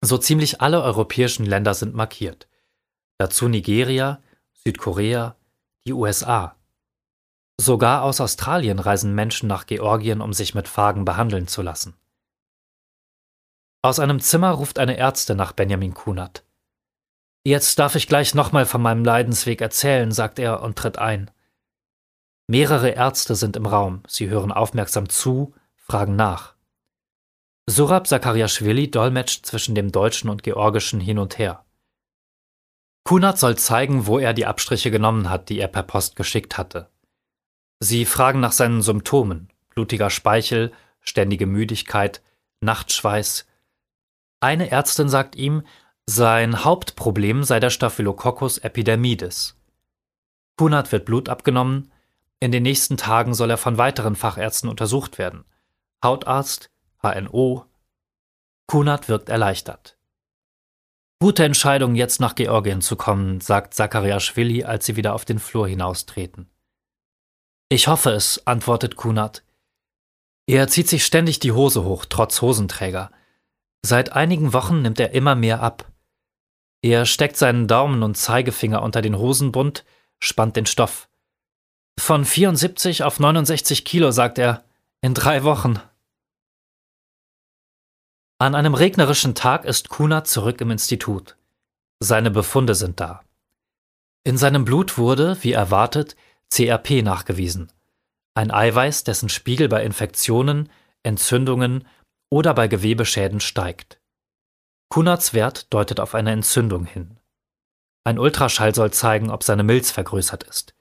So ziemlich alle europäischen Länder sind markiert. Dazu Nigeria, Südkorea, die USA. Sogar aus Australien reisen Menschen nach Georgien, um sich mit Phagen behandeln zu lassen. Aus einem Zimmer ruft eine Ärztin nach Benjamin Kunert. Jetzt darf ich gleich nochmal von meinem Leidensweg erzählen, sagt er und tritt ein. Mehrere Ärzte sind im Raum, sie hören aufmerksam zu, fragen nach. Surab Sakariaschwili dolmetscht zwischen dem Deutschen und Georgischen hin und her. Kunert soll zeigen, wo er die Abstriche genommen hat, die er per Post geschickt hatte. Sie fragen nach seinen Symptomen: blutiger Speichel, ständige Müdigkeit, Nachtschweiß. Eine Ärztin sagt ihm, sein Hauptproblem sei der Staphylococcus epidermidis. Kunert wird Blut abgenommen. In den nächsten Tagen soll er von weiteren Fachärzten untersucht werden. Hautarzt, HNO. Kunert wirkt erleichtert. Gute Entscheidung, jetzt nach Georgien zu kommen, sagt Zachariaschwili, als sie wieder auf den Flur hinaustreten. Ich hoffe es, antwortet Kunert. Er zieht sich ständig die Hose hoch, trotz Hosenträger. Seit einigen Wochen nimmt er immer mehr ab. Er steckt seinen Daumen und Zeigefinger unter den Hosenbund, spannt den Stoff. Von 74 auf 69 Kilo, sagt er, in drei Wochen. An einem regnerischen Tag ist Kunert zurück im Institut. Seine Befunde sind da. In seinem Blut wurde, wie erwartet, CRP nachgewiesen, ein Eiweiß, dessen Spiegel bei Infektionen, Entzündungen oder bei Gewebeschäden steigt. Kunads Wert deutet auf eine Entzündung hin. Ein Ultraschall soll zeigen, ob seine Milz vergrößert ist.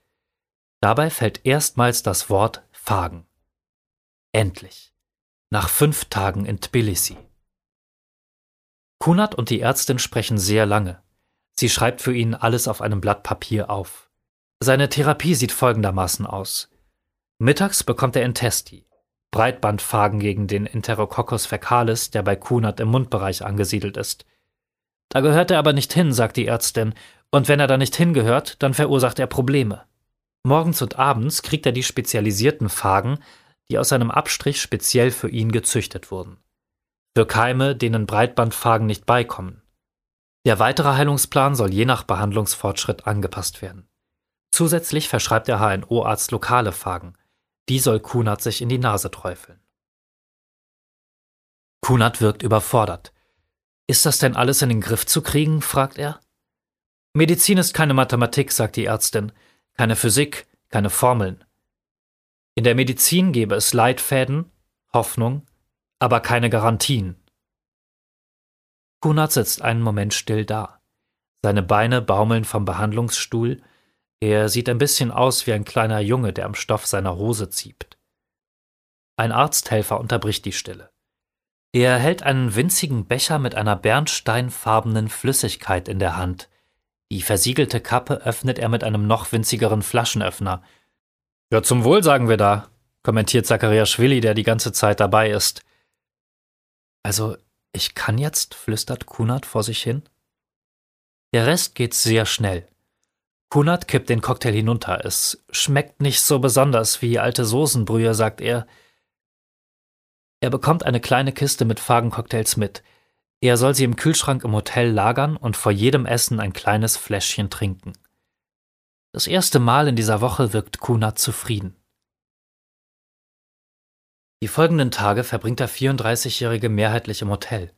Dabei fällt erstmals das Wort Fagen. Endlich. Nach fünf Tagen in Tbilisi. Kunat und die Ärztin sprechen sehr lange. Sie schreibt für ihn alles auf einem Blatt Papier auf. Seine Therapie sieht folgendermaßen aus. Mittags bekommt er Intesti, Breitbandphagen gegen den Enterococcus fecalis, der bei Kunat im Mundbereich angesiedelt ist. Da gehört er aber nicht hin, sagt die Ärztin, und wenn er da nicht hingehört, dann verursacht er Probleme. Morgens und abends kriegt er die spezialisierten Phagen, die aus seinem Abstrich speziell für ihn gezüchtet wurden. Für Keime, denen Breitbandphagen nicht beikommen. Der weitere Heilungsplan soll je nach Behandlungsfortschritt angepasst werden. Zusätzlich verschreibt der HNO-Arzt lokale Phagen. Die soll Kunert sich in die Nase träufeln. Kunert wirkt überfordert. Ist das denn alles in den Griff zu kriegen? fragt er. Medizin ist keine Mathematik, sagt die Ärztin, keine Physik, keine Formeln. In der Medizin gäbe es Leitfäden, Hoffnung, aber keine Garantien. Kunert sitzt einen Moment still da. Seine Beine baumeln vom Behandlungsstuhl, er sieht ein bisschen aus wie ein kleiner Junge, der am Stoff seiner Hose zieht. Ein Arzthelfer unterbricht die Stille. Er hält einen winzigen Becher mit einer bernsteinfarbenen Flüssigkeit in der Hand. Die versiegelte Kappe öffnet er mit einem noch winzigeren Flaschenöffner. Ja, zum Wohl sagen wir da, kommentiert Zachariaschwili, der die ganze Zeit dabei ist. Also, ich kann jetzt, flüstert Kunert vor sich hin. Der Rest geht sehr schnell. Kunert kippt den Cocktail hinunter. Es schmeckt nicht so besonders wie alte Soßenbrühe, sagt er. Er bekommt eine kleine Kiste mit Fagencocktails mit. Er soll sie im Kühlschrank im Hotel lagern und vor jedem Essen ein kleines Fläschchen trinken. Das erste Mal in dieser Woche wirkt Kunert zufrieden. Die folgenden Tage verbringt der 34-Jährige mehrheitlich im Hotel,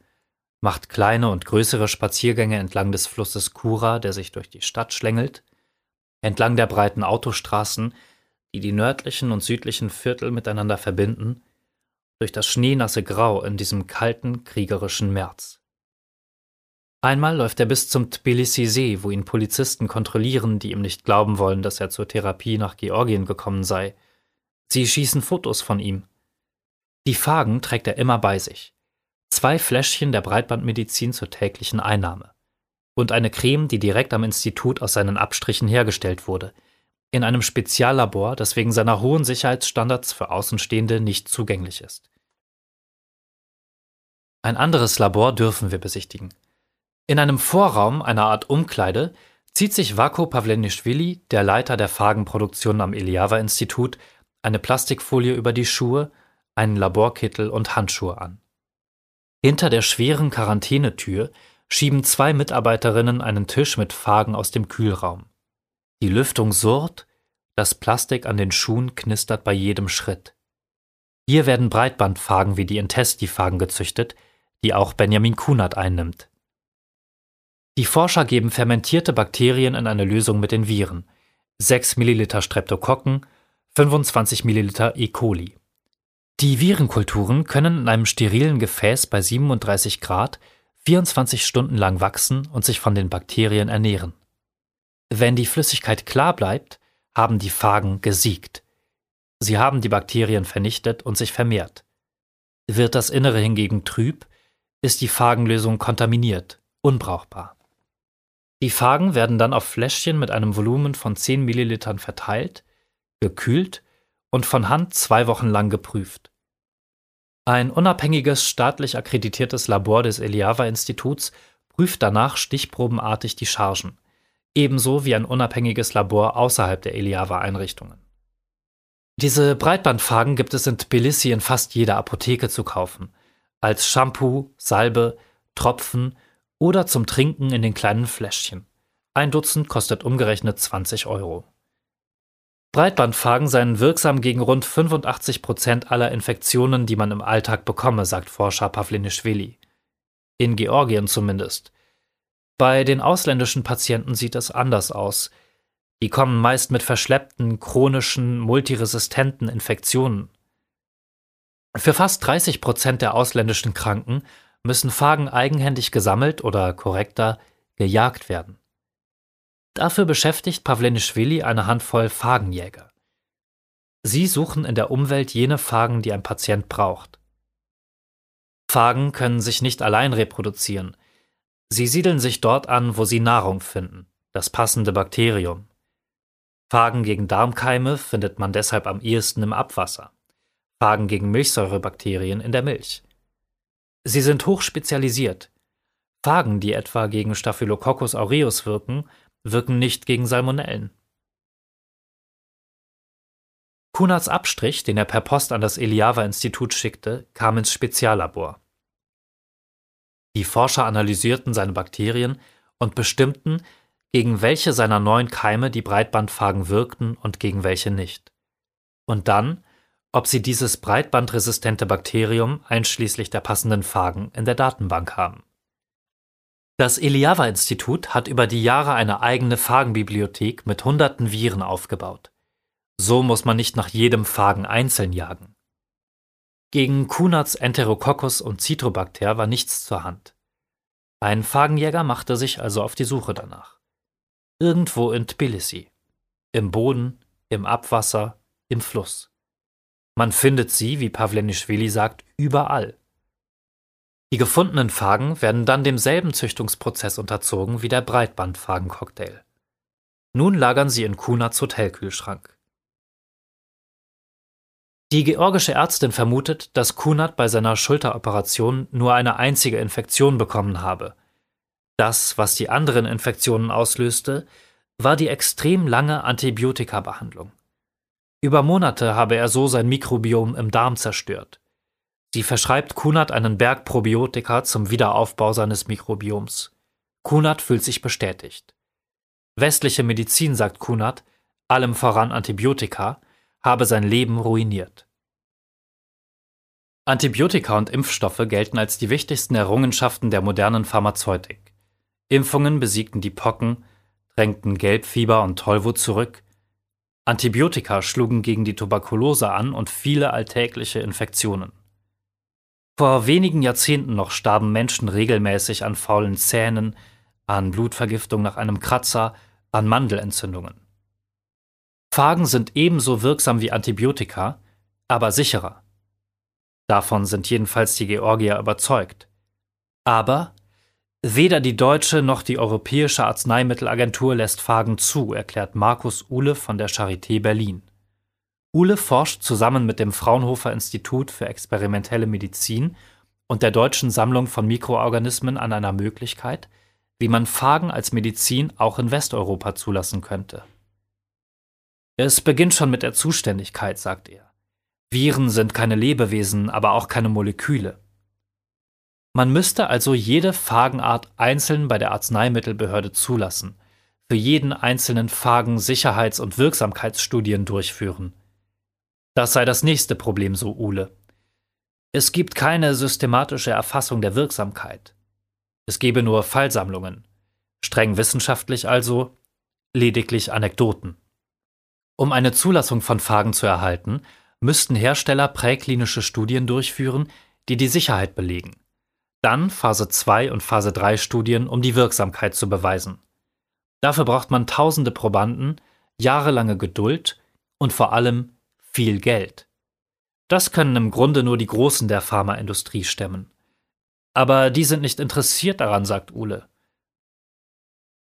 macht kleine und größere Spaziergänge entlang des Flusses Kura, der sich durch die Stadt schlängelt, entlang der breiten Autostraßen, die die nördlichen und südlichen Viertel miteinander verbinden, durch das schneenasse Grau in diesem kalten, kriegerischen März. Einmal läuft er bis zum Tbilisi-See, wo ihn Polizisten kontrollieren, die ihm nicht glauben wollen, dass er zur Therapie nach Georgien gekommen sei. Sie schießen Fotos von ihm. Die Phagen trägt er immer bei sich. Zwei Fläschchen der Breitbandmedizin zur täglichen Einnahme und eine Creme, die direkt am Institut aus seinen Abstrichen hergestellt wurde, in einem Speziallabor, das wegen seiner hohen Sicherheitsstandards für Außenstehende nicht zugänglich ist. Ein anderes Labor dürfen wir besichtigen. In einem Vorraum, einer Art Umkleide, zieht sich Vako Pavlenischvili, der Leiter der Phagenproduktion am Eliava-Institut, eine Plastikfolie über die Schuhe, einen Laborkittel und Handschuhe an. Hinter der schweren Quarantänetür schieben zwei Mitarbeiterinnen einen Tisch mit Phagen aus dem Kühlraum. Die Lüftung surrt, das Plastik an den Schuhen knistert bei jedem Schritt. Hier werden Breitbandphagen wie die Intesti-Phagen gezüchtet, die auch Benjamin Kunert einnimmt. Die Forscher geben fermentierte Bakterien in eine Lösung mit den Viren. 6 Milliliter Streptokokken, 25 Milliliter E. coli. Die Virenkulturen können in einem sterilen Gefäß bei 37 Grad 24 Stunden lang wachsen und sich von den Bakterien ernähren. Wenn die Flüssigkeit klar bleibt, haben die Phagen gesiegt. Sie haben die Bakterien vernichtet und sich vermehrt. Wird das Innere hingegen trüb, ist die Phagenlösung kontaminiert, unbrauchbar. Die Phagen werden dann auf Fläschchen mit einem Volumen von 10 Millilitern verteilt, gekühlt und von Hand zwei Wochen lang geprüft. Ein unabhängiges staatlich akkreditiertes Labor des Eliava-Instituts prüft danach stichprobenartig die Chargen, ebenso wie ein unabhängiges Labor außerhalb der Eliava-Einrichtungen. Diese Breitbandphagen gibt es in Tbilisi in fast jeder Apotheke zu kaufen, als Shampoo, Salbe, Tropfen oder zum Trinken in den kleinen Fläschchen. Ein Dutzend kostet umgerechnet 20 Euro. Breitbandphagen seien wirksam gegen rund 85 Prozent aller Infektionen, die man im Alltag bekomme, sagt Forscher Pavlinischvili. In Georgien zumindest. Bei den ausländischen Patienten sieht es anders aus. Die kommen meist mit verschleppten, chronischen, multiresistenten Infektionen. Für fast 30 Prozent der ausländischen Kranken müssen Phagen eigenhändig gesammelt oder korrekter gejagt werden. Dafür beschäftigt Pawlenischwili eine Handvoll Phagenjäger. Sie suchen in der Umwelt jene Phagen, die ein Patient braucht. Phagen können sich nicht allein reproduzieren. Sie siedeln sich dort an, wo sie Nahrung finden, das passende Bakterium. Phagen gegen Darmkeime findet man deshalb am ehesten im Abwasser. Phagen gegen Milchsäurebakterien in der Milch. Sie sind hochspezialisiert. Phagen, die etwa gegen Staphylococcus aureus wirken, wirken nicht gegen Salmonellen. Kunads Abstrich, den er per Post an das Eliava-Institut schickte, kam ins Speziallabor. Die Forscher analysierten seine Bakterien und bestimmten, gegen welche seiner neuen Keime die Breitbandphagen wirkten und gegen welche nicht. Und dann ob sie dieses breitbandresistente Bakterium einschließlich der passenden Phagen in der Datenbank haben. Das Eliava-Institut hat über die Jahre eine eigene Phagenbibliothek mit hunderten Viren aufgebaut. So muss man nicht nach jedem Phagen einzeln jagen. Gegen Kunads Enterococcus und Citrobacter war nichts zur Hand. Ein Phagenjäger machte sich also auf die Suche danach. Irgendwo in Tbilisi. Im Boden, im Abwasser, im Fluss. Man findet sie, wie Pawlenischwili sagt, überall. Die gefundenen Phagen werden dann demselben Züchtungsprozess unterzogen wie der Breitbandphagencocktail. Nun lagern sie in Kunads Hotelkühlschrank. Die georgische Ärztin vermutet, dass Kunat bei seiner Schulteroperation nur eine einzige Infektion bekommen habe. Das, was die anderen Infektionen auslöste, war die extrem lange Antibiotikabehandlung. Über Monate habe er so sein Mikrobiom im Darm zerstört. Sie verschreibt Kunat einen Berg Probiotika zum Wiederaufbau seines Mikrobioms. Kunat fühlt sich bestätigt. Westliche Medizin, sagt Kunat, allem voran Antibiotika, habe sein Leben ruiniert. Antibiotika und Impfstoffe gelten als die wichtigsten Errungenschaften der modernen Pharmazeutik. Impfungen besiegten die Pocken, drängten Gelbfieber und Tollwut zurück, Antibiotika schlugen gegen die Tuberkulose an und viele alltägliche Infektionen. Vor wenigen Jahrzehnten noch starben Menschen regelmäßig an faulen Zähnen, an Blutvergiftung nach einem Kratzer, an Mandelentzündungen. Phagen sind ebenso wirksam wie Antibiotika, aber sicherer. Davon sind jedenfalls die Georgier überzeugt. Aber Weder die deutsche noch die Europäische Arzneimittelagentur lässt Phagen zu, erklärt Markus Uhle von der Charité Berlin. Uhle forscht zusammen mit dem Fraunhofer Institut für experimentelle Medizin und der Deutschen Sammlung von Mikroorganismen an einer Möglichkeit, wie man Phagen als Medizin auch in Westeuropa zulassen könnte. Es beginnt schon mit der Zuständigkeit, sagt er. Viren sind keine Lebewesen, aber auch keine Moleküle. Man müsste also jede Phagenart einzeln bei der Arzneimittelbehörde zulassen, für jeden einzelnen Phagen Sicherheits- und Wirksamkeitsstudien durchführen. Das sei das nächste Problem, so Uhle. Es gibt keine systematische Erfassung der Wirksamkeit. Es gebe nur Fallsammlungen, streng wissenschaftlich also, lediglich Anekdoten. Um eine Zulassung von Phagen zu erhalten, müssten Hersteller präklinische Studien durchführen, die die Sicherheit belegen. Dann Phase 2 und Phase 3 Studien, um die Wirksamkeit zu beweisen. Dafür braucht man tausende Probanden, jahrelange Geduld und vor allem viel Geld. Das können im Grunde nur die Großen der Pharmaindustrie stemmen. Aber die sind nicht interessiert daran, sagt Uhle.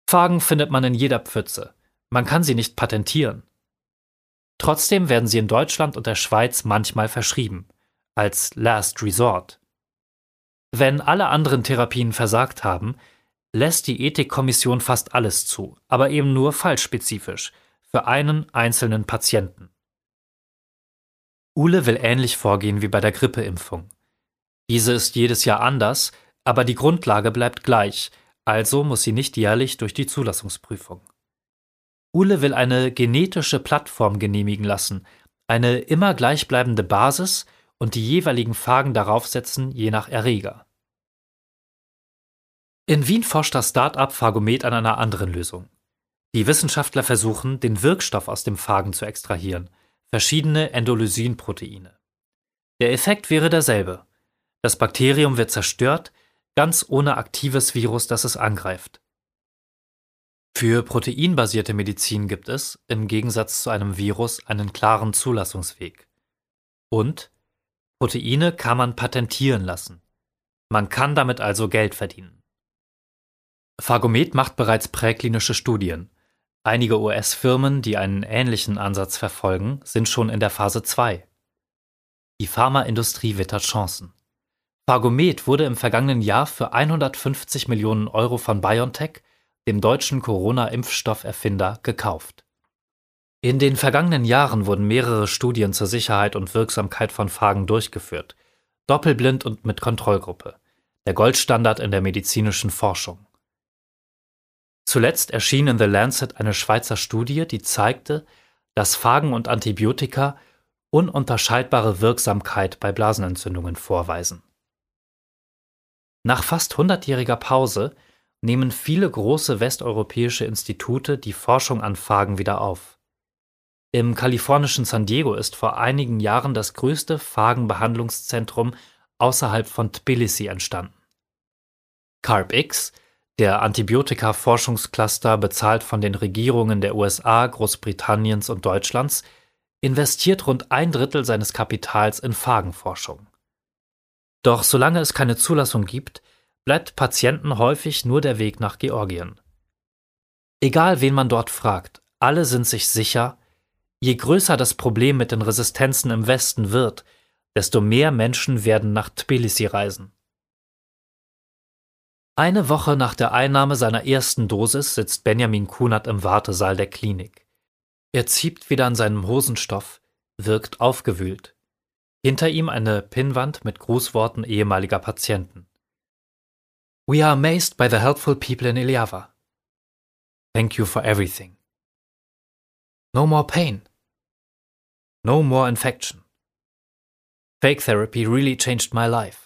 Phagen findet man in jeder Pfütze. Man kann sie nicht patentieren. Trotzdem werden sie in Deutschland und der Schweiz manchmal verschrieben, als Last Resort. Wenn alle anderen Therapien versagt haben, lässt die Ethikkommission fast alles zu, aber eben nur fallspezifisch, für einen einzelnen Patienten. Uhle will ähnlich vorgehen wie bei der Grippeimpfung. Diese ist jedes Jahr anders, aber die Grundlage bleibt gleich, also muss sie nicht jährlich durch die Zulassungsprüfung. Uhle will eine genetische Plattform genehmigen lassen, eine immer gleichbleibende Basis und die jeweiligen Phagen darauf setzen, je nach Erreger. In Wien forscht das Start-up Phagomet an einer anderen Lösung. Die Wissenschaftler versuchen, den Wirkstoff aus dem Phagen zu extrahieren, verschiedene Endolysinproteine. Der Effekt wäre derselbe. Das Bakterium wird zerstört, ganz ohne aktives Virus, das es angreift. Für proteinbasierte Medizin gibt es, im Gegensatz zu einem Virus, einen klaren Zulassungsweg. Und Proteine kann man patentieren lassen. Man kann damit also Geld verdienen. Phagomet macht bereits präklinische Studien. Einige US-Firmen, die einen ähnlichen Ansatz verfolgen, sind schon in der Phase 2. Die Pharmaindustrie wittert Chancen. Phagomet wurde im vergangenen Jahr für 150 Millionen Euro von BioNTech, dem deutschen Corona-Impfstofferfinder, gekauft. In den vergangenen Jahren wurden mehrere Studien zur Sicherheit und Wirksamkeit von Phagen durchgeführt, doppelblind und mit Kontrollgruppe, der Goldstandard in der medizinischen Forschung. Zuletzt erschien in The Lancet eine Schweizer Studie, die zeigte, dass Phagen und Antibiotika ununterscheidbare Wirksamkeit bei Blasenentzündungen vorweisen. Nach fast hundertjähriger Pause nehmen viele große westeuropäische Institute die Forschung an Phagen wieder auf. Im kalifornischen San Diego ist vor einigen Jahren das größte Phagenbehandlungszentrum außerhalb von Tbilisi entstanden. CARB-X der Antibiotika-Forschungscluster, bezahlt von den Regierungen der USA, Großbritanniens und Deutschlands, investiert rund ein Drittel seines Kapitals in Phagenforschung. Doch solange es keine Zulassung gibt, bleibt Patienten häufig nur der Weg nach Georgien. Egal wen man dort fragt, alle sind sich sicher, je größer das Problem mit den Resistenzen im Westen wird, desto mehr Menschen werden nach Tbilisi reisen. Eine Woche nach der Einnahme seiner ersten Dosis sitzt Benjamin Kunert im Wartesaal der Klinik. Er zieht wieder an seinem Hosenstoff, wirkt aufgewühlt. Hinter ihm eine Pinnwand mit Grußworten ehemaliger Patienten. We are amazed by the helpful people in Iliava. Thank you for everything. No more pain. No more infection. Fake therapy really changed my life.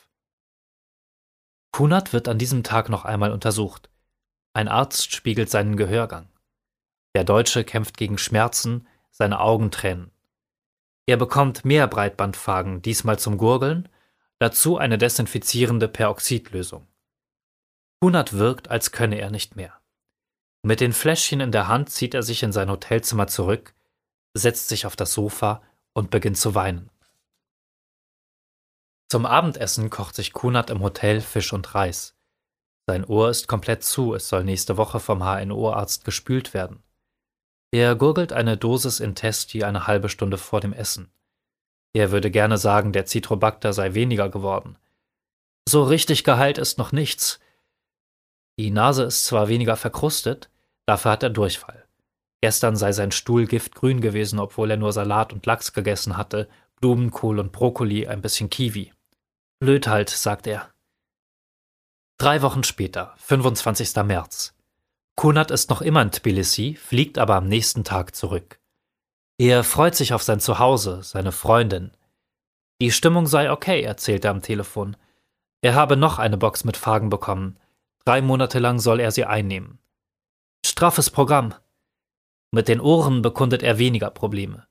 Kunert wird an diesem Tag noch einmal untersucht. Ein Arzt spiegelt seinen Gehörgang. Der Deutsche kämpft gegen Schmerzen, seine Augen tränen. Er bekommt mehr Breitbandphagen, diesmal zum Gurgeln, dazu eine desinfizierende Peroxidlösung. Kunert wirkt, als könne er nicht mehr. Mit den Fläschchen in der Hand zieht er sich in sein Hotelzimmer zurück, setzt sich auf das Sofa und beginnt zu weinen. Zum Abendessen kocht sich Kunert im Hotel Fisch und Reis. Sein Ohr ist komplett zu, es soll nächste Woche vom HNO-Arzt gespült werden. Er gurgelt eine Dosis in Testi eine halbe Stunde vor dem Essen. Er würde gerne sagen, der Citrobacter sei weniger geworden. So richtig geheilt ist noch nichts. Die Nase ist zwar weniger verkrustet, dafür hat er Durchfall. Gestern sei sein Stuhl giftgrün gewesen, obwohl er nur Salat und Lachs gegessen hatte, Blumenkohl und Brokkoli, ein bisschen Kiwi. Blöd halt, sagt er. Drei Wochen später, 25. März. Kunat ist noch immer in Tbilisi, fliegt aber am nächsten Tag zurück. Er freut sich auf sein Zuhause, seine Freundin. Die Stimmung sei okay, erzählt er am Telefon. Er habe noch eine Box mit Fragen bekommen. Drei Monate lang soll er sie einnehmen. Straffes Programm. Mit den Ohren bekundet er weniger Probleme.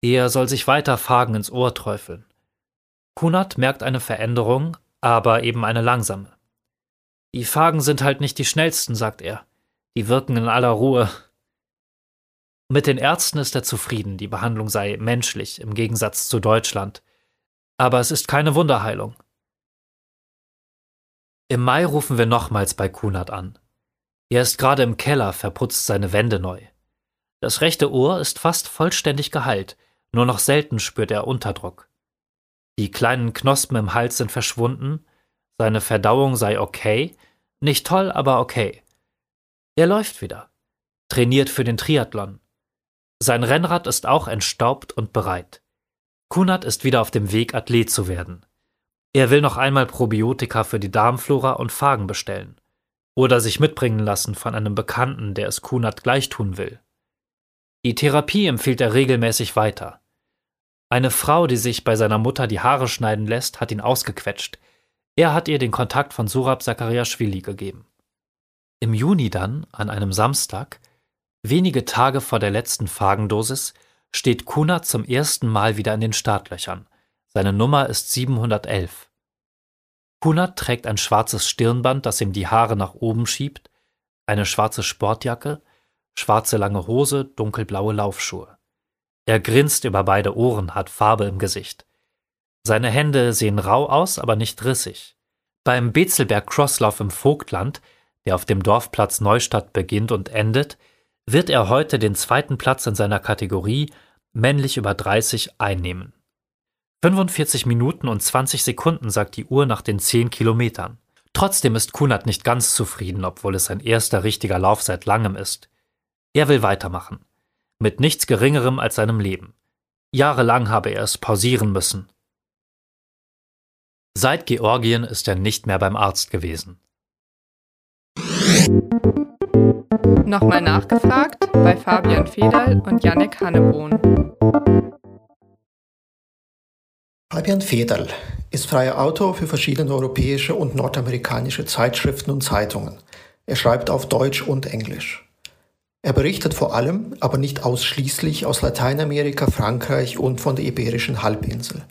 Er soll sich weiter Fragen ins Ohr träufeln. Kunert merkt eine Veränderung, aber eben eine langsame. Die Phagen sind halt nicht die schnellsten, sagt er. Die wirken in aller Ruhe. Mit den Ärzten ist er zufrieden, die Behandlung sei menschlich im Gegensatz zu Deutschland. Aber es ist keine Wunderheilung. Im Mai rufen wir nochmals bei Kunert an. Er ist gerade im Keller, verputzt seine Wände neu. Das rechte Ohr ist fast vollständig geheilt, nur noch selten spürt er Unterdruck. Die kleinen Knospen im Hals sind verschwunden, seine Verdauung sei okay, nicht toll, aber okay. Er läuft wieder, trainiert für den Triathlon. Sein Rennrad ist auch entstaubt und bereit. Kunert ist wieder auf dem Weg, Athlet zu werden. Er will noch einmal Probiotika für die Darmflora und Phagen bestellen. Oder sich mitbringen lassen von einem Bekannten, der es Kunert gleich tun will. Die Therapie empfiehlt er regelmäßig weiter. Eine Frau, die sich bei seiner Mutter die Haare schneiden lässt, hat ihn ausgequetscht. Er hat ihr den Kontakt von Surab Zakariaschwili gegeben. Im Juni dann, an einem Samstag, wenige Tage vor der letzten Phagendosis, steht Kuna zum ersten Mal wieder in den Startlöchern, Seine Nummer ist 711. Kunert trägt ein schwarzes Stirnband, das ihm die Haare nach oben schiebt, eine schwarze Sportjacke, schwarze lange Hose, dunkelblaue Laufschuhe. Er grinst über beide Ohren, hat Farbe im Gesicht. Seine Hände sehen rau aus, aber nicht rissig. Beim Bezelberg Crosslauf im Vogtland, der auf dem Dorfplatz Neustadt beginnt und endet, wird er heute den zweiten Platz in seiner Kategorie männlich über 30 einnehmen. 45 Minuten und 20 Sekunden sagt die Uhr nach den 10 Kilometern. Trotzdem ist Kunert nicht ganz zufrieden, obwohl es sein erster richtiger Lauf seit langem ist. Er will weitermachen. Mit nichts Geringerem als seinem Leben. Jahrelang habe er es pausieren müssen. Seit Georgien ist er nicht mehr beim Arzt gewesen. Nochmal nachgefragt bei Fabian Federl und Yannick Hannebohn. Fabian Federl ist freier Autor für verschiedene europäische und nordamerikanische Zeitschriften und Zeitungen. Er schreibt auf Deutsch und Englisch. Er berichtet vor allem, aber nicht ausschließlich aus Lateinamerika, Frankreich und von der Iberischen Halbinsel.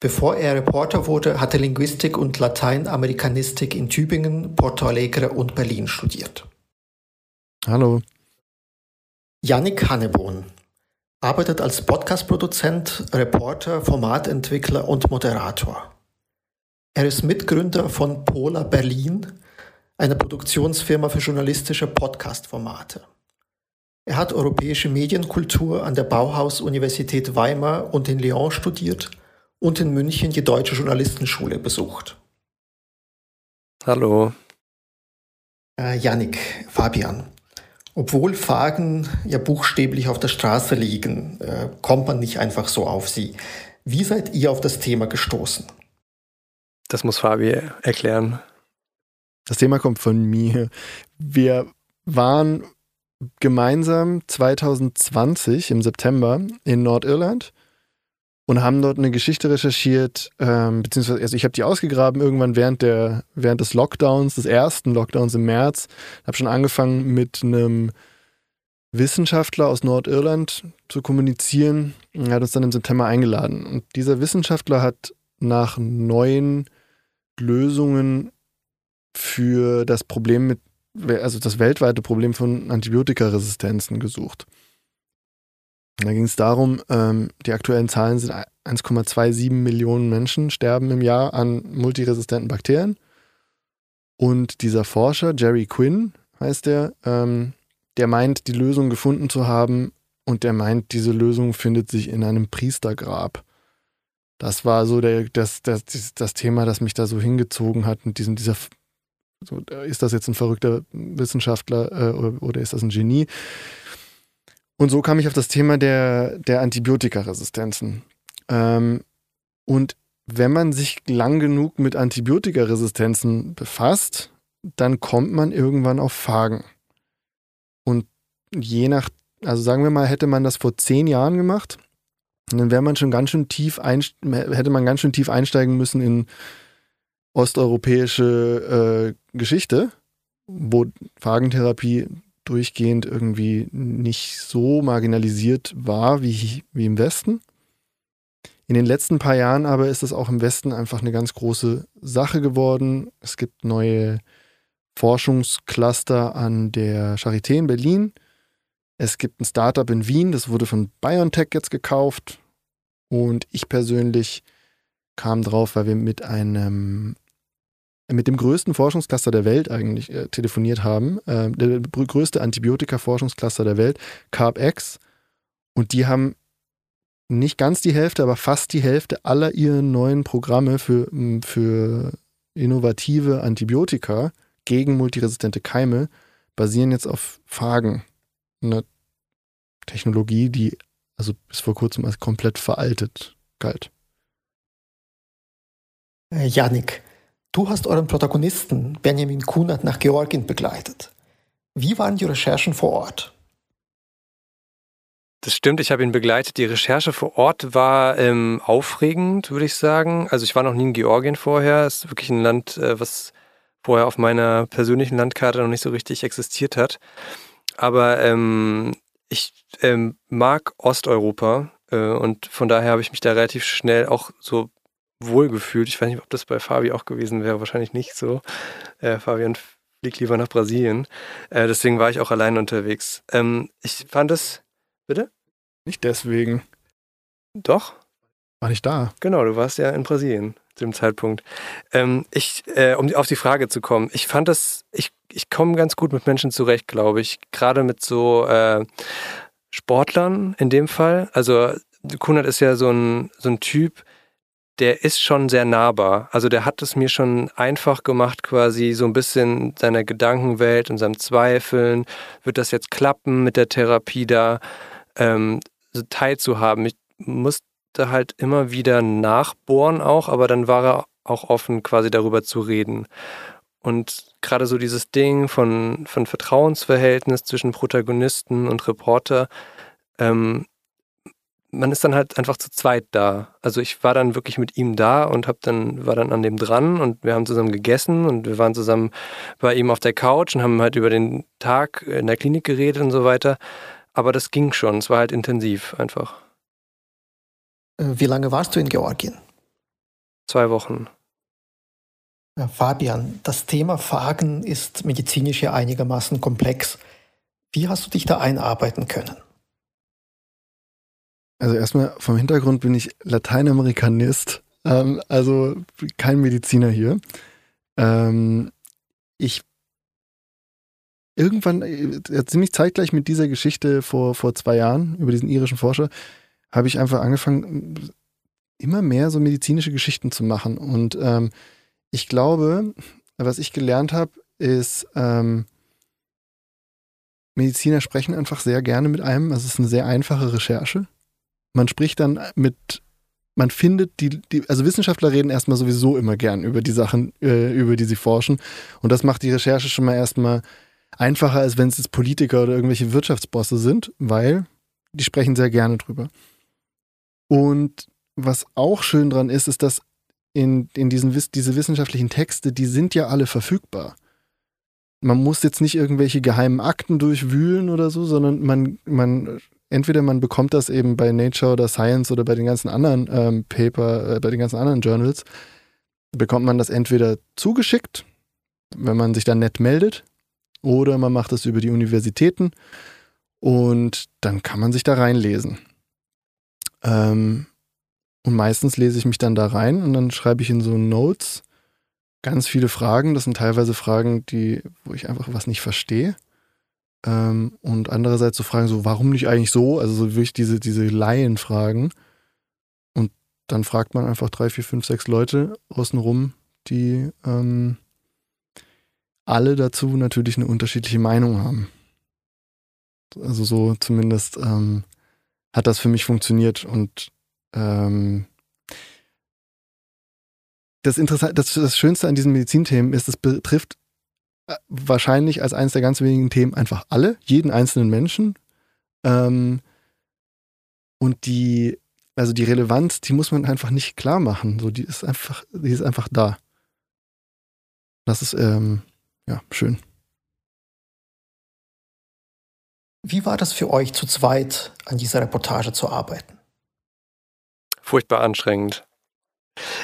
Bevor er Reporter wurde, hat er Linguistik und Lateinamerikanistik in Tübingen, Porto Alegre und Berlin studiert. Hallo. Yannick Hannebohn arbeitet als Podcast-Produzent, Reporter, Formatentwickler und Moderator. Er ist Mitgründer von Pola Berlin, einer Produktionsfirma für journalistische Podcast-Formate. Er hat europäische Medienkultur an der Bauhaus-Universität Weimar und in Lyon studiert und in München die Deutsche Journalistenschule besucht. Hallo. Äh, Yannick, Fabian. Obwohl Fragen ja buchstäblich auf der Straße liegen, äh, kommt man nicht einfach so auf sie. Wie seid ihr auf das Thema gestoßen? Das muss Fabi erklären. Das Thema kommt von mir. Wir waren gemeinsam 2020 im September in Nordirland und haben dort eine Geschichte recherchiert, ähm, beziehungsweise also ich habe die ausgegraben irgendwann während der während des Lockdowns, des ersten Lockdowns im März. Habe schon angefangen mit einem Wissenschaftler aus Nordirland zu kommunizieren. Er hat uns dann im September eingeladen und dieser Wissenschaftler hat nach neuen Lösungen für das Problem mit also das weltweite Problem von Antibiotikaresistenzen gesucht. Da ging es darum, ähm, die aktuellen Zahlen sind 1,27 Millionen Menschen sterben im Jahr an multiresistenten Bakterien. Und dieser Forscher, Jerry Quinn heißt der, ähm, der meint, die Lösung gefunden zu haben und der meint, diese Lösung findet sich in einem Priestergrab. Das war so der, das, das, das Thema, das mich da so hingezogen hat mit diesem, dieser, so, ist das jetzt ein verrückter Wissenschaftler äh, oder, oder ist das ein Genie? Und so kam ich auf das Thema der, der Antibiotikaresistenzen. Ähm, und wenn man sich lang genug mit Antibiotikaresistenzen befasst, dann kommt man irgendwann auf Phagen. Und je nach, also sagen wir mal, hätte man das vor zehn Jahren gemacht, dann wäre man schon ganz schön tief ein, hätte man ganz schön tief einsteigen müssen in osteuropäische äh, Geschichte, wo Phagentherapie durchgehend irgendwie nicht so marginalisiert war wie, wie im Westen. In den letzten paar Jahren aber ist es auch im Westen einfach eine ganz große Sache geworden. Es gibt neue Forschungscluster an der Charité in Berlin. Es gibt ein Startup in Wien, das wurde von BioNTech jetzt gekauft. Und ich persönlich kam drauf, weil wir mit einem mit dem größten Forschungscluster der Welt eigentlich äh, telefoniert haben, äh, der größte Antibiotika-Forschungscluster der Welt, CARB-X. Und die haben nicht ganz die Hälfte, aber fast die Hälfte aller ihrer neuen Programme für, für innovative Antibiotika gegen multiresistente Keime basieren jetzt auf Phagen, einer Technologie, die also bis vor kurzem als komplett veraltet galt. Äh, Janik, Du hast euren Protagonisten Benjamin Kunert nach Georgien begleitet. Wie waren die Recherchen vor Ort? Das stimmt, ich habe ihn begleitet. Die Recherche vor Ort war ähm, aufregend, würde ich sagen. Also ich war noch nie in Georgien vorher. Es ist wirklich ein Land, äh, was vorher auf meiner persönlichen Landkarte noch nicht so richtig existiert hat. Aber ähm, ich ähm, mag Osteuropa Äh, und von daher habe ich mich da relativ schnell auch so wohl gefühlt. Ich weiß nicht, ob das bei Fabi auch gewesen wäre, wahrscheinlich nicht so. Äh, Fabian fliegt lieber nach Brasilien. Äh, deswegen war ich auch allein unterwegs. Ähm, ich fand es. Bitte? Nicht deswegen. Doch? War nicht da. Genau, du warst ja in Brasilien zu dem Zeitpunkt. Ähm, ich, äh, um auf die Frage zu kommen, ich fand das, ich, ich komme ganz gut mit Menschen zurecht, glaube ich. Gerade mit so äh, Sportlern in dem Fall. Also Kunert ist ja so ein, so ein Typ, der ist schon sehr nahbar. Also der hat es mir schon einfach gemacht, quasi so ein bisschen seiner Gedankenwelt und seinem Zweifeln. Wird das jetzt klappen mit der Therapie da? Ähm, so teilzuhaben. Ich musste halt immer wieder nachbohren auch, aber dann war er auch offen, quasi darüber zu reden. Und gerade so dieses Ding von, von Vertrauensverhältnis zwischen Protagonisten und Reporter, ähm, man ist dann halt einfach zu zweit da. Also ich war dann wirklich mit ihm da und hab dann war dann an dem dran und wir haben zusammen gegessen und wir waren zusammen bei ihm auf der Couch und haben halt über den Tag in der Klinik geredet und so weiter. Aber das ging schon. Es war halt intensiv einfach. Äh, wie lange warst du in Georgien? Zwei Wochen. Fabian, das Thema Phagen ist medizinisch ja einigermaßen komplex. Wie hast du dich da einarbeiten können? Also erstmal vom Hintergrund bin ich Lateinamerikanist, ähm, also kein Mediziner hier. Ähm, ich irgendwann, äh, ziemlich zeitgleich mit dieser Geschichte vor, vor zwei Jahren über diesen irischen Forscher, habe ich einfach angefangen, immer mehr so medizinische Geschichten zu machen. Und ähm, ich glaube, was ich gelernt habe, ist, ähm, Mediziner sprechen einfach sehr gerne mit einem. Es ist eine sehr einfache Recherche man spricht dann mit, man findet die, die, also Wissenschaftler reden erstmal sowieso immer gern über die Sachen, äh, über die sie forschen. Und das macht die Recherche schon mal erstmal einfacher, als wenn es jetzt Politiker oder irgendwelche Wirtschaftsbosse sind, weil die sprechen sehr gerne drüber. Und was auch schön dran ist, ist, dass in, in diesen diese wissenschaftlichen Texte, die sind ja alle verfügbar. Man muss jetzt nicht irgendwelche geheimen Akten durchwühlen oder so, sondern man, man entweder man bekommt das eben bei Nature oder Science oder bei den ganzen anderen ähm, Paper, äh, bei den ganzen anderen Journals, bekommt man das entweder zugeschickt, wenn man sich dann nett meldet, oder man macht es über die Universitäten und dann kann man sich da reinlesen. Ähm, und meistens lese ich mich dann da rein und dann schreibe ich in so Notes ganz viele Fragen. Das sind teilweise Fragen, die, wo ich einfach was nicht verstehe. Ähm, und andererseits so Fragen so, warum nicht eigentlich so? Also so wirklich diese, diese Laienfragen. Und dann fragt man einfach drei, vier, fünf, sechs Leute außenrum, die ähm, alle dazu natürlich eine unterschiedliche Meinung haben. Also so zumindest ähm, hat das für mich funktioniert und ähm, das, Interessante, das, das Schönste an diesen Medizinthemen ist, es betrifft wahrscheinlich als eines der ganz wenigen Themen einfach alle, jeden einzelnen Menschen. Ähm, und die, also die Relevanz, die muss man einfach nicht klar machen. So, die ist einfach, die ist einfach da. Das ist ähm, ja schön. Wie war das für euch zu zweit an dieser Reportage zu arbeiten? Furchtbar anstrengend.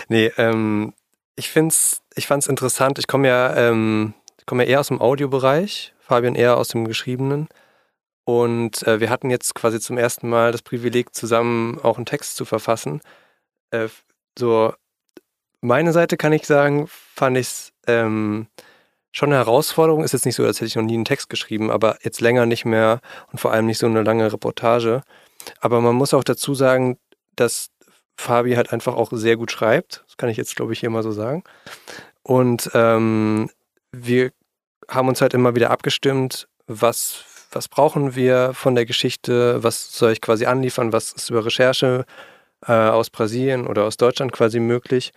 Nee, ähm, ich find's, ich fand's interessant. Ich komme ja ähm, komme ja eher aus dem Audiobereich, Fabian eher aus dem Geschriebenen. Und äh, wir hatten jetzt quasi zum ersten Mal das Privileg, zusammen auch einen Text zu verfassen. Äh, so, meine Seite kann ich sagen, fand ich es ähm, schon eine Herausforderung. Ist jetzt nicht so, als hätte ich noch nie einen Text geschrieben, aber jetzt länger nicht mehr und vor allem nicht so eine lange Reportage. Aber man muss auch dazu sagen, dass Fabi halt einfach auch sehr gut schreibt. Das kann ich jetzt, glaube ich, hier mal so sagen. Und ähm, wir haben uns halt immer wieder abgestimmt, was, was brauchen wir von der Geschichte, was soll ich quasi anliefern, was ist über Recherche äh, aus Brasilien oder aus Deutschland quasi möglich.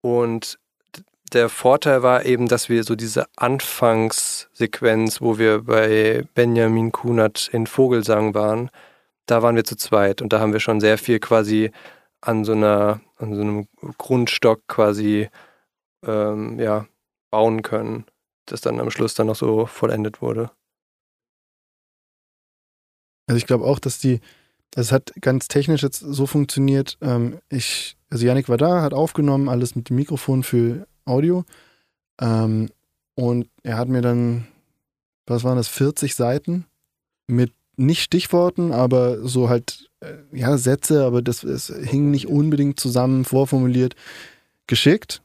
Und der Vorteil war eben, dass wir so diese Anfangssequenz, wo wir bei Benjamin Kunert in Vogelsang waren, da waren wir zu zweit und da haben wir schon sehr viel quasi an so einer, an so einem Grundstock quasi ähm, ja, bauen können, das dann am Schluss dann noch so vollendet wurde. Also ich glaube auch, dass die, es hat ganz technisch jetzt so funktioniert. Ähm, ich, also Yannick war da, hat aufgenommen, alles mit dem Mikrofon für Audio. Ähm, und er hat mir dann, was waren das, 40 Seiten mit nicht Stichworten, aber so halt, äh, ja, Sätze, aber das es hing nicht unbedingt zusammen, vorformuliert, geschickt.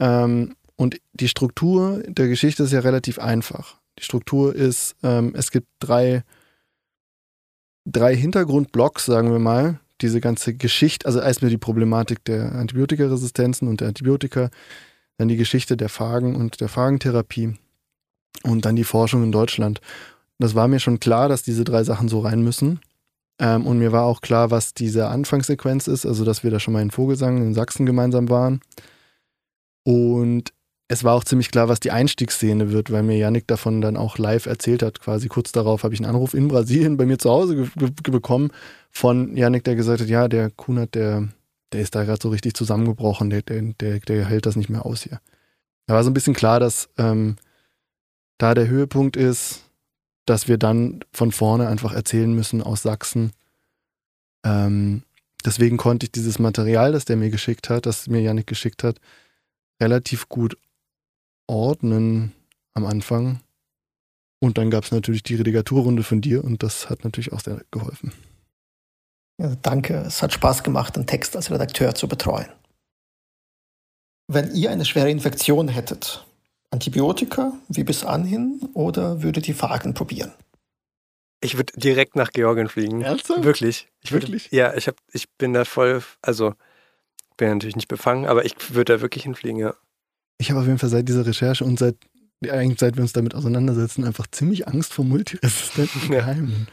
Ähm, und die Struktur der Geschichte ist ja relativ einfach. Die Struktur ist, ähm, es gibt drei, drei Hintergrundblocks, sagen wir mal. Diese ganze Geschichte, also erstmal die Problematik der Antibiotikaresistenzen und der Antibiotika, dann die Geschichte der Phagen und der Phagentherapie und dann die Forschung in Deutschland. Das war mir schon klar, dass diese drei Sachen so rein müssen. Ähm, und mir war auch klar, was diese Anfangssequenz ist, also dass wir da schon mal in Vogelsang in Sachsen gemeinsam waren. Und es war auch ziemlich klar, was die Einstiegsszene wird, weil mir Yannick davon dann auch live erzählt hat. Quasi kurz darauf habe ich einen Anruf in Brasilien bei mir zu Hause bekommen von Yannick, der gesagt hat, ja, der Kunert, der, der ist da gerade so richtig zusammengebrochen, der, der, der, der hält das nicht mehr aus hier. Da war so ein bisschen klar, dass ähm, da der Höhepunkt ist, dass wir dann von vorne einfach erzählen müssen aus Sachsen. Ähm, deswegen konnte ich dieses Material, das der mir geschickt hat, das mir Yannick geschickt hat, relativ gut ordnen am Anfang. Und dann gab es natürlich die Redigaturrunde von dir und das hat natürlich auch sehr geholfen. Ja, danke, es hat Spaß gemacht, den Text als Redakteur zu betreuen. Wenn ihr eine schwere Infektion hättet, Antibiotika wie bis anhin oder würdet ihr Phagen probieren? Ich würde direkt nach Georgien fliegen. Ernsthaft? Wirklich. Ich würd, Wirklich? Ja, ich, hab, ich bin da voll, also bin natürlich nicht befangen, aber ich würde da wirklich hinfliegen, ja. Ich habe auf jeden Fall seit dieser Recherche und seit, eigentlich seit wir uns damit auseinandersetzen, einfach ziemlich Angst vor multiresistenten Ja. Geheimen.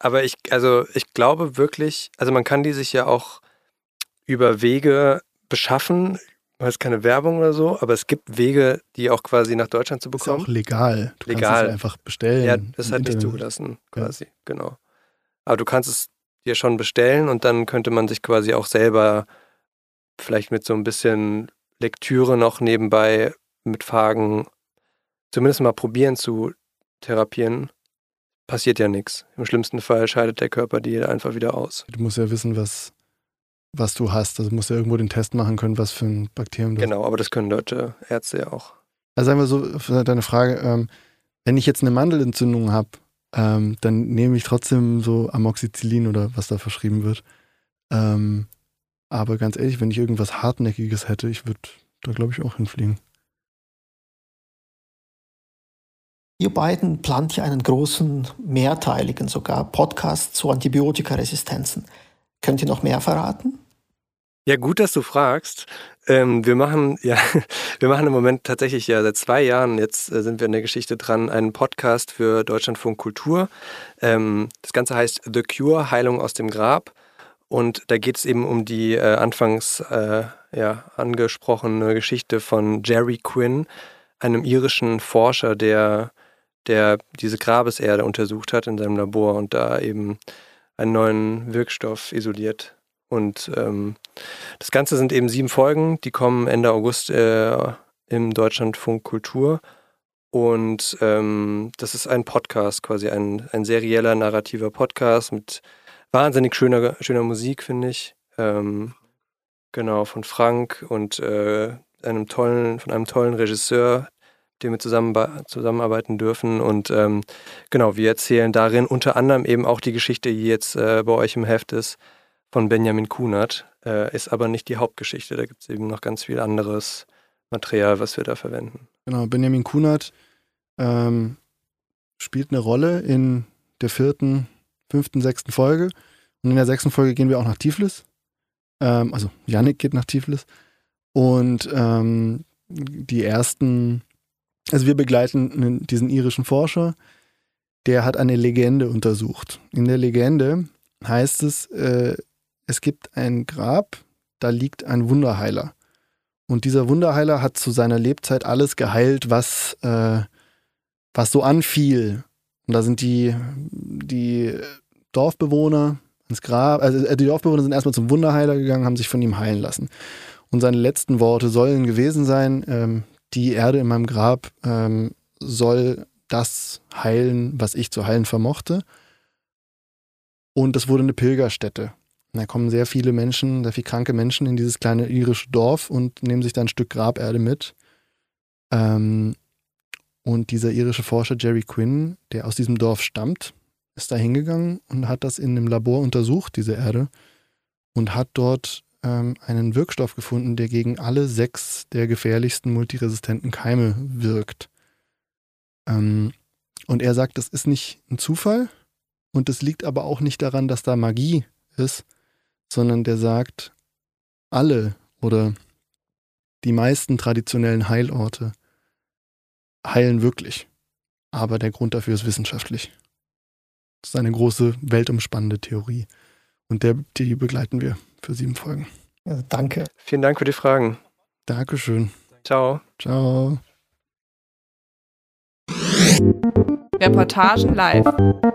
Aber ich, also ich glaube wirklich, also man kann die sich ja auch über Wege beschaffen, weiß keine Werbung oder so, aber es gibt Wege, die auch quasi nach Deutschland zu Ist ja bekommen. auch legal. Du Legal. kannst es einfach bestellen. Ja, das ist im halt nicht zugelassen, quasi, genau. Aber du kannst es dir schon bestellen und dann könnte man sich quasi auch selber vielleicht mit so ein bisschen Lektüre noch nebenbei mit Fragen zumindest mal probieren zu therapieren. Passiert ja nichts. Im schlimmsten Fall scheidet der Körper die einfach wieder aus. Du musst ja wissen, was, was du hast. Also du musst ja irgendwo den Test machen können, was für ein Bakterium du hast. Genau, aber das können deutsche Ärzte ja auch. Also sagen wir so, deine Frage, ähm, wenn ich jetzt eine Mandelentzündung habe, ähm, dann nehme ich trotzdem so Amoxicillin oder was da verschrieben wird. Ähm, aber ganz ehrlich, wenn ich irgendwas Hartnäckiges hätte, ich würde da glaube ich auch hinfliegen. Ihr beiden plant ja einen großen, mehrteiligen sogar Podcast zu Antibiotikaresistenzen. Könnt ihr noch mehr verraten? Ja, gut, dass du fragst. Ähm, wir machen, ja, wir machen im Moment tatsächlich ja seit zwei Jahren, jetzt äh, sind wir in der Geschichte dran, einen Podcast für Deutschlandfunk Kultur. Ähm, das Ganze heißt The Cure, Heilung aus dem Grab. Und da geht es eben um die äh, anfangs äh, ja, angesprochene Geschichte von Jerry Quinn, einem irischen Forscher, der, der diese Grabeserde untersucht hat in seinem Labor und da eben einen neuen Wirkstoff isoliert. Und ähm, das Ganze sind eben sieben Folgen, die kommen Ende August äh, im Deutschlandfunk Kultur. Und ähm, das ist ein Podcast, quasi ein, ein serieller, narrativer Podcast mit wahnsinnig schöner, schöner Musik, finde ich. Ähm, genau, von Frank und äh, einem tollen, von einem tollen Regisseur, dem wir zusammen, zusammenarbeiten dürfen. Und ähm, genau, wir erzählen darin unter anderem eben auch die Geschichte, die jetzt äh, bei euch im Heft ist, von Benjamin Kunert. Äh, ist aber nicht die Hauptgeschichte. Da gibt es eben noch ganz viel anderes Material, was wir da verwenden. Genau, Benjamin Kunert ähm, spielt eine Rolle in der vierten, fünften, sechsten Folge. Und in der sechsten Folge gehen wir auch nach Tiflis. Ähm, also Yannick geht nach Tiflis. Und ähm, die ersten, also wir begleiten einen- diesen irischen Forscher, der hat eine Legende untersucht. In der Legende heißt es, äh, es gibt ein Grab, da liegt ein Wunderheiler. Und dieser Wunderheiler hat zu seiner Lebzeit alles geheilt, was, äh, was so anfiel. Und da sind die, die Dorfbewohner ins Grab, also äh, die Dorfbewohner sind erstmal zum Wunderheiler gegangen, haben sich von ihm heilen lassen. Und seine letzten Worte sollen gewesen sein, ähm, die Erde in meinem Grab ähm, soll das heilen, was ich zu heilen vermochte. Und das wurde eine Pilgerstätte. Und da kommen sehr viele Menschen, sehr viele kranke Menschen in dieses kleine irische Dorf und nehmen sich da ein Stück Graberde mit. Ähm, und dieser irische Forscher Jerry Quinn, der aus diesem Dorf stammt, ist da hingegangen und hat das in einem Labor untersucht, diese Erde, und hat dort ähm, einen Wirkstoff gefunden, der gegen alle sechs der gefährlichsten multiresistenten Keime wirkt. Ähm, und er sagt, das ist nicht ein Zufall und es liegt aber auch nicht daran, dass da Magie ist, sondern der sagt, alle oder die meisten traditionellen Heilorte heilen wirklich. Aber der Grund dafür ist wissenschaftlich. Das ist eine große, weltumspannende Theorie. Und der, die begleiten wir für sieben Folgen. Ja, danke. Vielen Dank für die Fragen. Dankeschön. Ciao. Ciao. Reportagen live.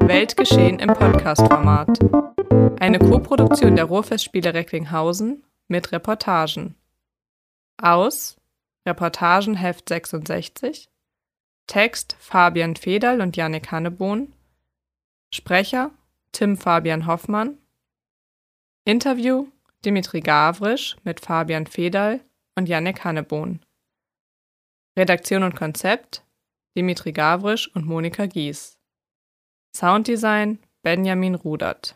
Weltgeschehen im Podcast-Format. Eine Koproduktion der Ruhrfestspiele Recklinghausen mit Reportagen. Aus Reportagenheft 66. Text Fabian Federl und Yannick Hannebohn. Sprecher Tim Fabian Hoffmann. Interview Dimitri Gavrisch mit Fabian Federl und Yannick Hannebohn. Redaktion und Konzept Dimitri Gavrisch und Monika Gies. Sounddesign Benjamin Rudert.